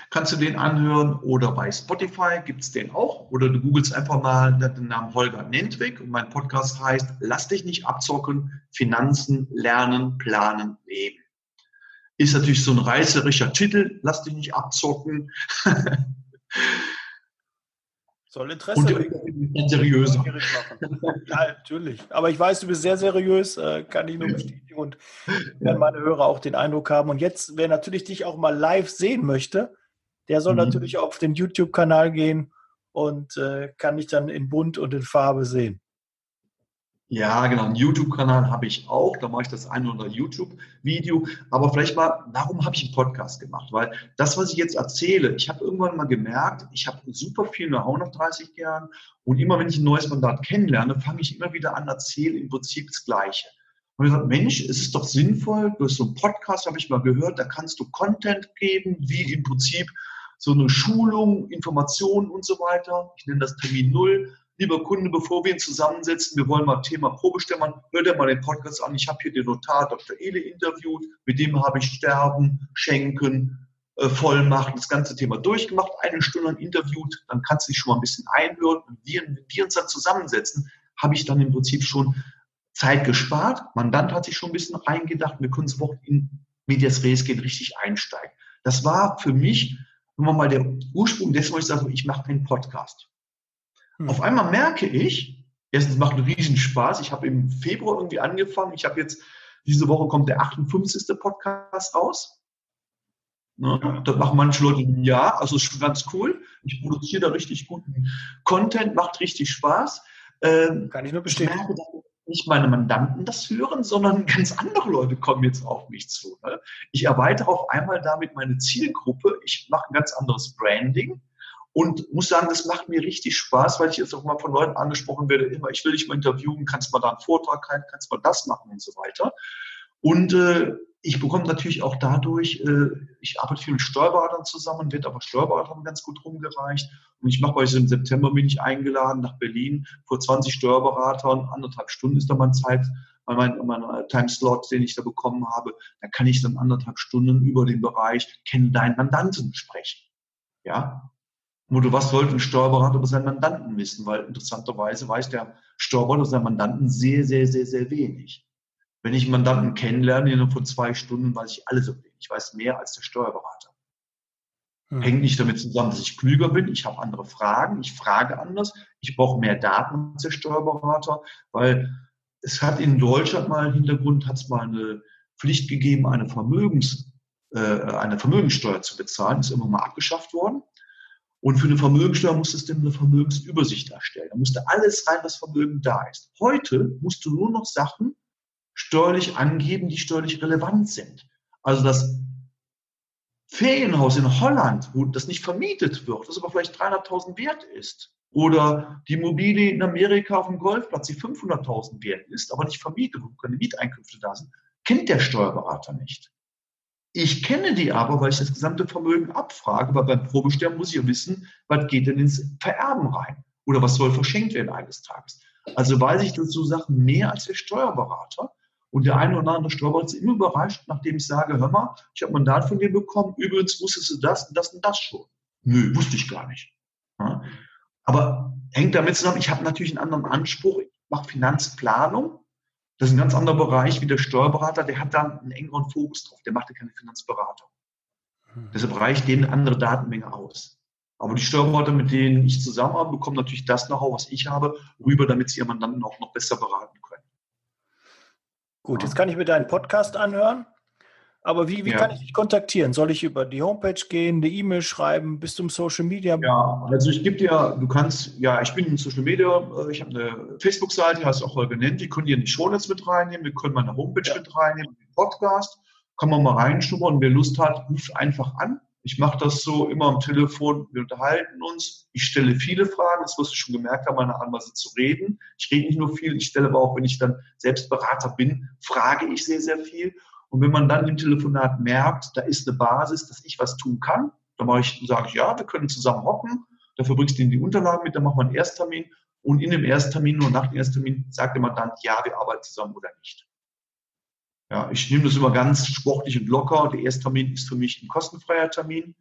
kannst du den anhören oder bei Spotify gibt es den auch oder du googelst einfach mal den Namen Holger Nentwig und mein Podcast heißt Lass dich nicht abzocken, Finanzen, Lernen, Planen, Leben. Ist natürlich so ein reißerischer Titel, Lass dich nicht abzocken. [LAUGHS] Soll Interesse und seriös Ja, natürlich. Aber ich weiß, du bist sehr seriös, äh, kann ich nur bestätigen und werden meine Hörer auch den Eindruck haben. Und jetzt, wer natürlich dich auch mal live sehen möchte, der soll mhm. natürlich auf den YouTube-Kanal gehen und äh, kann mich dann in Bunt und in Farbe sehen. Ja, genau. Einen YouTube-Kanal habe ich auch. Da mache ich das ein oder YouTube-Video. Aber vielleicht mal, warum habe ich einen Podcast gemacht? Weil das, was ich jetzt erzähle, ich habe irgendwann mal gemerkt, ich habe super viel Know-how nach 30 Jahren. Und immer wenn ich ein neues Mandat kennenlerne, fange ich immer wieder an, erzähle im Prinzip das Gleiche. Und ich gesagt, Mensch, es ist doch sinnvoll, durch so einen Podcast habe ich mal gehört, da kannst du Content geben, wie im Prinzip so eine Schulung, Informationen und so weiter. Ich nenne das Termin Null. Lieber Kunde, bevor wir ihn zusammensetzen, wir wollen mal Thema Probestellen, hör dir mal den Podcast an. Ich habe hier den Notar Dr. Ele interviewt, mit dem habe ich Sterben, Schenken, äh, Vollmacht, das ganze Thema durchgemacht, eine Stunde lang interviewt, dann kannst du dich schon mal ein bisschen einhören. Und wir, wenn wir uns dann zusammensetzen, habe ich dann im Prinzip schon Zeit gespart. Mandant hat sich schon ein bisschen reingedacht. Wir können sofort in Medias Res gehen, richtig einsteigen. Das war für mich sagen wir mal, der Ursprung dessen, wo ich sage, ich mache einen Podcast. Hm. Auf einmal merke ich, erstens macht einen riesen Spaß. Ich habe im Februar irgendwie angefangen. Ich habe jetzt, diese Woche kommt der 58. Podcast raus. Ne, das machen manche Leute ein Jahr, also ist schon ganz cool. Ich produziere da richtig guten Content, macht richtig Spaß. Ähm, Kann ich nur bestätigen. Ich merke, nicht meine Mandanten das hören, sondern ganz andere Leute kommen jetzt auf mich zu. Ne? Ich erweitere auf einmal damit meine Zielgruppe. Ich mache ein ganz anderes Branding und muss sagen, das macht mir richtig Spaß, weil ich jetzt auch mal von Leuten angesprochen werde, immer, ich will dich mal interviewen, kannst mal da einen Vortrag halten, kannst mal das machen und so weiter. Und äh, ich bekomme natürlich auch dadurch, äh, ich arbeite viel mit Steuerberatern zusammen, wird aber Steuerberatern ganz gut rumgereicht. Und ich mache bei im September bin ich eingeladen nach Berlin vor 20 Steuerberatern, anderthalb Stunden ist da mein Zeit, mein, mein Timeslot, den ich da bekommen habe. Da kann ich dann anderthalb Stunden über den Bereich kennen deinen Mandanten sprechen. Ja, Motto, was sollte ein Steuerberater über seinen Mandanten wissen? Weil interessanterweise weiß der Steuerberater über seinen Mandanten sehr, sehr, sehr, sehr wenig. Wenn ich einen Mandanten kennenlerne, innerhalb von zwei Stunden weiß ich alles über ihn. Ich weiß mehr als der Steuerberater. Hm. Hängt nicht damit zusammen, dass ich klüger bin. Ich habe andere Fragen. Ich frage anders. Ich brauche mehr Daten als der Steuerberater, weil es hat in Deutschland mal einen Hintergrund, hat es mal eine Pflicht gegeben, eine Vermögens, äh, eine Vermögenssteuer zu bezahlen. Ist immer mal abgeschafft worden. Und für eine Vermögensteuer musstest du eine Vermögensübersicht erstellen. Da musste alles rein, was Vermögen da ist. Heute musst du nur noch Sachen steuerlich angeben, die steuerlich relevant sind. Also das Ferienhaus in Holland, wo das nicht vermietet wird, das aber vielleicht 300.000 wert ist. Oder die Immobilie in Amerika auf dem Golfplatz, die 500.000 wert ist, aber nicht vermietet, wo keine Mieteinkünfte da sind, kennt der Steuerberater nicht. Ich kenne die aber, weil ich das gesamte Vermögen abfrage, weil beim Probesterben muss ich ja wissen, was geht denn ins Vererben rein? Oder was soll verschenkt werden eines Tages? Also weiß ich dazu Sachen mehr als der Steuerberater. Und der eine oder andere Steuerberater ist immer überrascht, nachdem ich sage, hör mal, ich habe Mandat von dir bekommen, übrigens wusstest du das und das und das schon. Nö, wusste ich gar nicht. Ja? Aber hängt damit zusammen, ich habe natürlich einen anderen Anspruch, ich mache Finanzplanung. Das ist ein ganz anderer Bereich wie der Steuerberater, der hat da einen engeren Fokus drauf, der macht ja keine Finanzberatung. Hm. Deshalb reicht denen eine andere Datenmenge aus. Aber die Steuerberater, mit denen ich zusammenarbeite, bekommen natürlich das Know-how, was ich habe, rüber, damit sie ihren Mandanten auch noch besser beraten können. Gut, jetzt kann ich mir deinen Podcast anhören. Aber wie, wie ja. kann ich dich kontaktieren? Soll ich über die Homepage gehen, eine E-Mail schreiben, bist du im Social Media? Ja, also ich gebe dir, du kannst, ja, ich bin in Social Media, äh, ich habe eine Facebook-Seite, hast du auch mal genannt, die können dir die Shownotes mit reinnehmen, wir können meine Homepage ja. mit reinnehmen, den Podcast, kann man mal reinschnuppern und wer Lust hat, ruft einfach an. Ich mache das so immer am Telefon, wir unterhalten uns. Ich stelle viele Fragen, das wirst du schon gemerkt haben, meine Art Weise zu reden. Ich rede nicht nur viel, ich stelle aber auch, wenn ich dann selbst Berater bin, frage ich sehr, sehr viel. Und wenn man dann im Telefonat merkt, da ist eine Basis, dass ich was tun kann, dann mache ich, sage ich, ja, wir können zusammen hocken, dafür bringst du in die Unterlagen mit, dann machen wir einen Ersttermin und in dem Ersttermin und nach dem Ersttermin sagt der Mandant, ja, wir arbeiten zusammen oder nicht. Ja, ich nehme das immer ganz sportlich und locker. Der Ersttermin ist für mich ein kostenfreier Termin,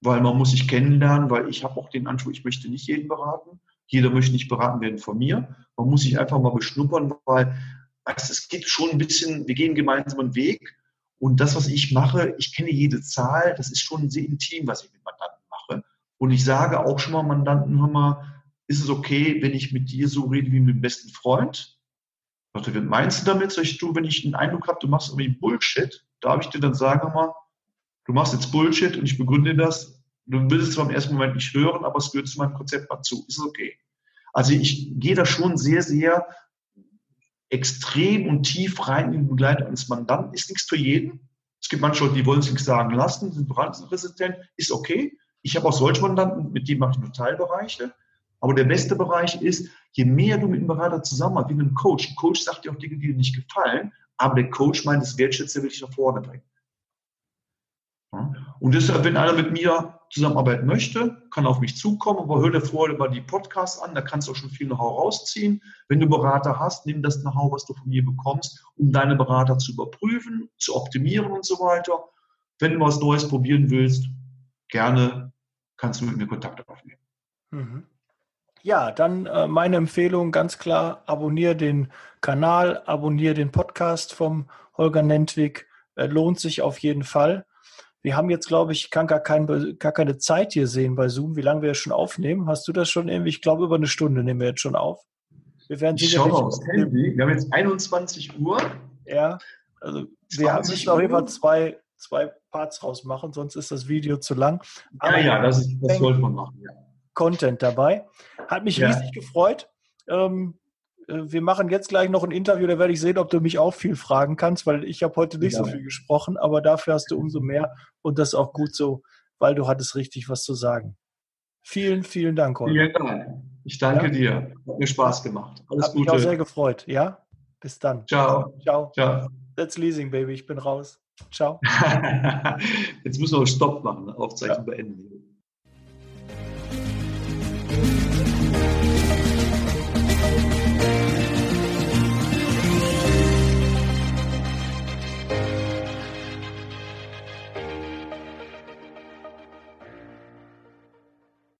weil man muss sich kennenlernen, weil ich habe auch den Anspruch, ich möchte nicht jeden beraten. Jeder möchte nicht beraten werden von mir. Man muss sich einfach mal beschnuppern, weil weißt, es geht schon ein bisschen, wir gehen gemeinsam einen Weg. Und das, was ich mache, ich kenne jede Zahl, das ist schon sehr intim, was ich mit Mandanten mache. Und ich sage auch schon mal Mandanten, hör mal, ist es okay, wenn ich mit dir so rede wie mit dem besten Freund? Sagte, was meinst du damit? Sag ich, du, wenn ich den Eindruck habe, du machst irgendwie Bullshit, darf ich dir dann sagen, mal, du machst jetzt Bullshit und ich begründe das. Du willst es zwar im ersten Moment nicht hören, aber es gehört zu meinem Konzept dazu. Ist okay? Also ich gehe da schon sehr, sehr extrem und tief rein in die Begleitung eines Mandanten. Ist nichts für jeden. Es gibt manche Leute, die wollen sich sagen lassen, sind beratungsresistent. Ist okay. Ich habe auch solche Mandanten, mit denen mache ich nur Teilbereiche. Aber der beste Bereich ist, je mehr du mit einem Berater zusammenarbeitest, wie mit einem Coach. Ein Coach sagt dir auch Dinge, die dir nicht gefallen, aber der Coach meint, das Wertschätze will ich nach vorne bringen. Und deshalb, wenn einer mit mir zusammenarbeiten möchte, kann auf mich zukommen, aber hör dir vorher mal die Podcasts an, da kannst du auch schon viel Know-how rausziehen. Wenn du Berater hast, nimm das Know-how, was du von mir bekommst, um deine Berater zu überprüfen, zu optimieren und so weiter. Wenn du was Neues probieren willst, gerne kannst du mit mir Kontakt aufnehmen. Mhm. Ja, dann äh, meine Empfehlung ganz klar, abonniere den Kanal, abonniere den Podcast vom Holger Nentwig. Äh, lohnt sich auf jeden Fall. Wir haben jetzt, glaube ich, kann gar, kein, gar keine Zeit hier sehen bei Zoom, wie lange wir schon aufnehmen. Hast du das schon irgendwie? Ich glaube, über eine Stunde nehmen wir jetzt schon auf. Wir werden ich schaue aufs Handy. Wir haben jetzt 21 Uhr. Ja, also wir müssen auf jeden Fall zwei, zwei Parts rausmachen, sonst ist das Video zu lang. Aber ja, ja, das, ist, das sollte man machen. Ja. Content dabei. Hat mich ja. riesig gefreut. Ähm, äh, wir machen jetzt gleich noch ein Interview, da werde ich sehen, ob du mich auch viel fragen kannst, weil ich habe heute nicht ja. so viel gesprochen, aber dafür hast du umso mehr und das ist auch gut so, weil du hattest richtig was zu sagen. Vielen, vielen Dank, Holger. Vielen Dank. Ich danke ja? dir. Hat mir Spaß gemacht. Alles Hat Gute. mich auch sehr gefreut. Ja? Bis dann. Ciao. Ciao. Ciao. That's Leasing, Baby. Ich bin raus. Ciao. [LAUGHS] Jetzt müssen wir Stopp machen, Aufzeichnung ja. beenden.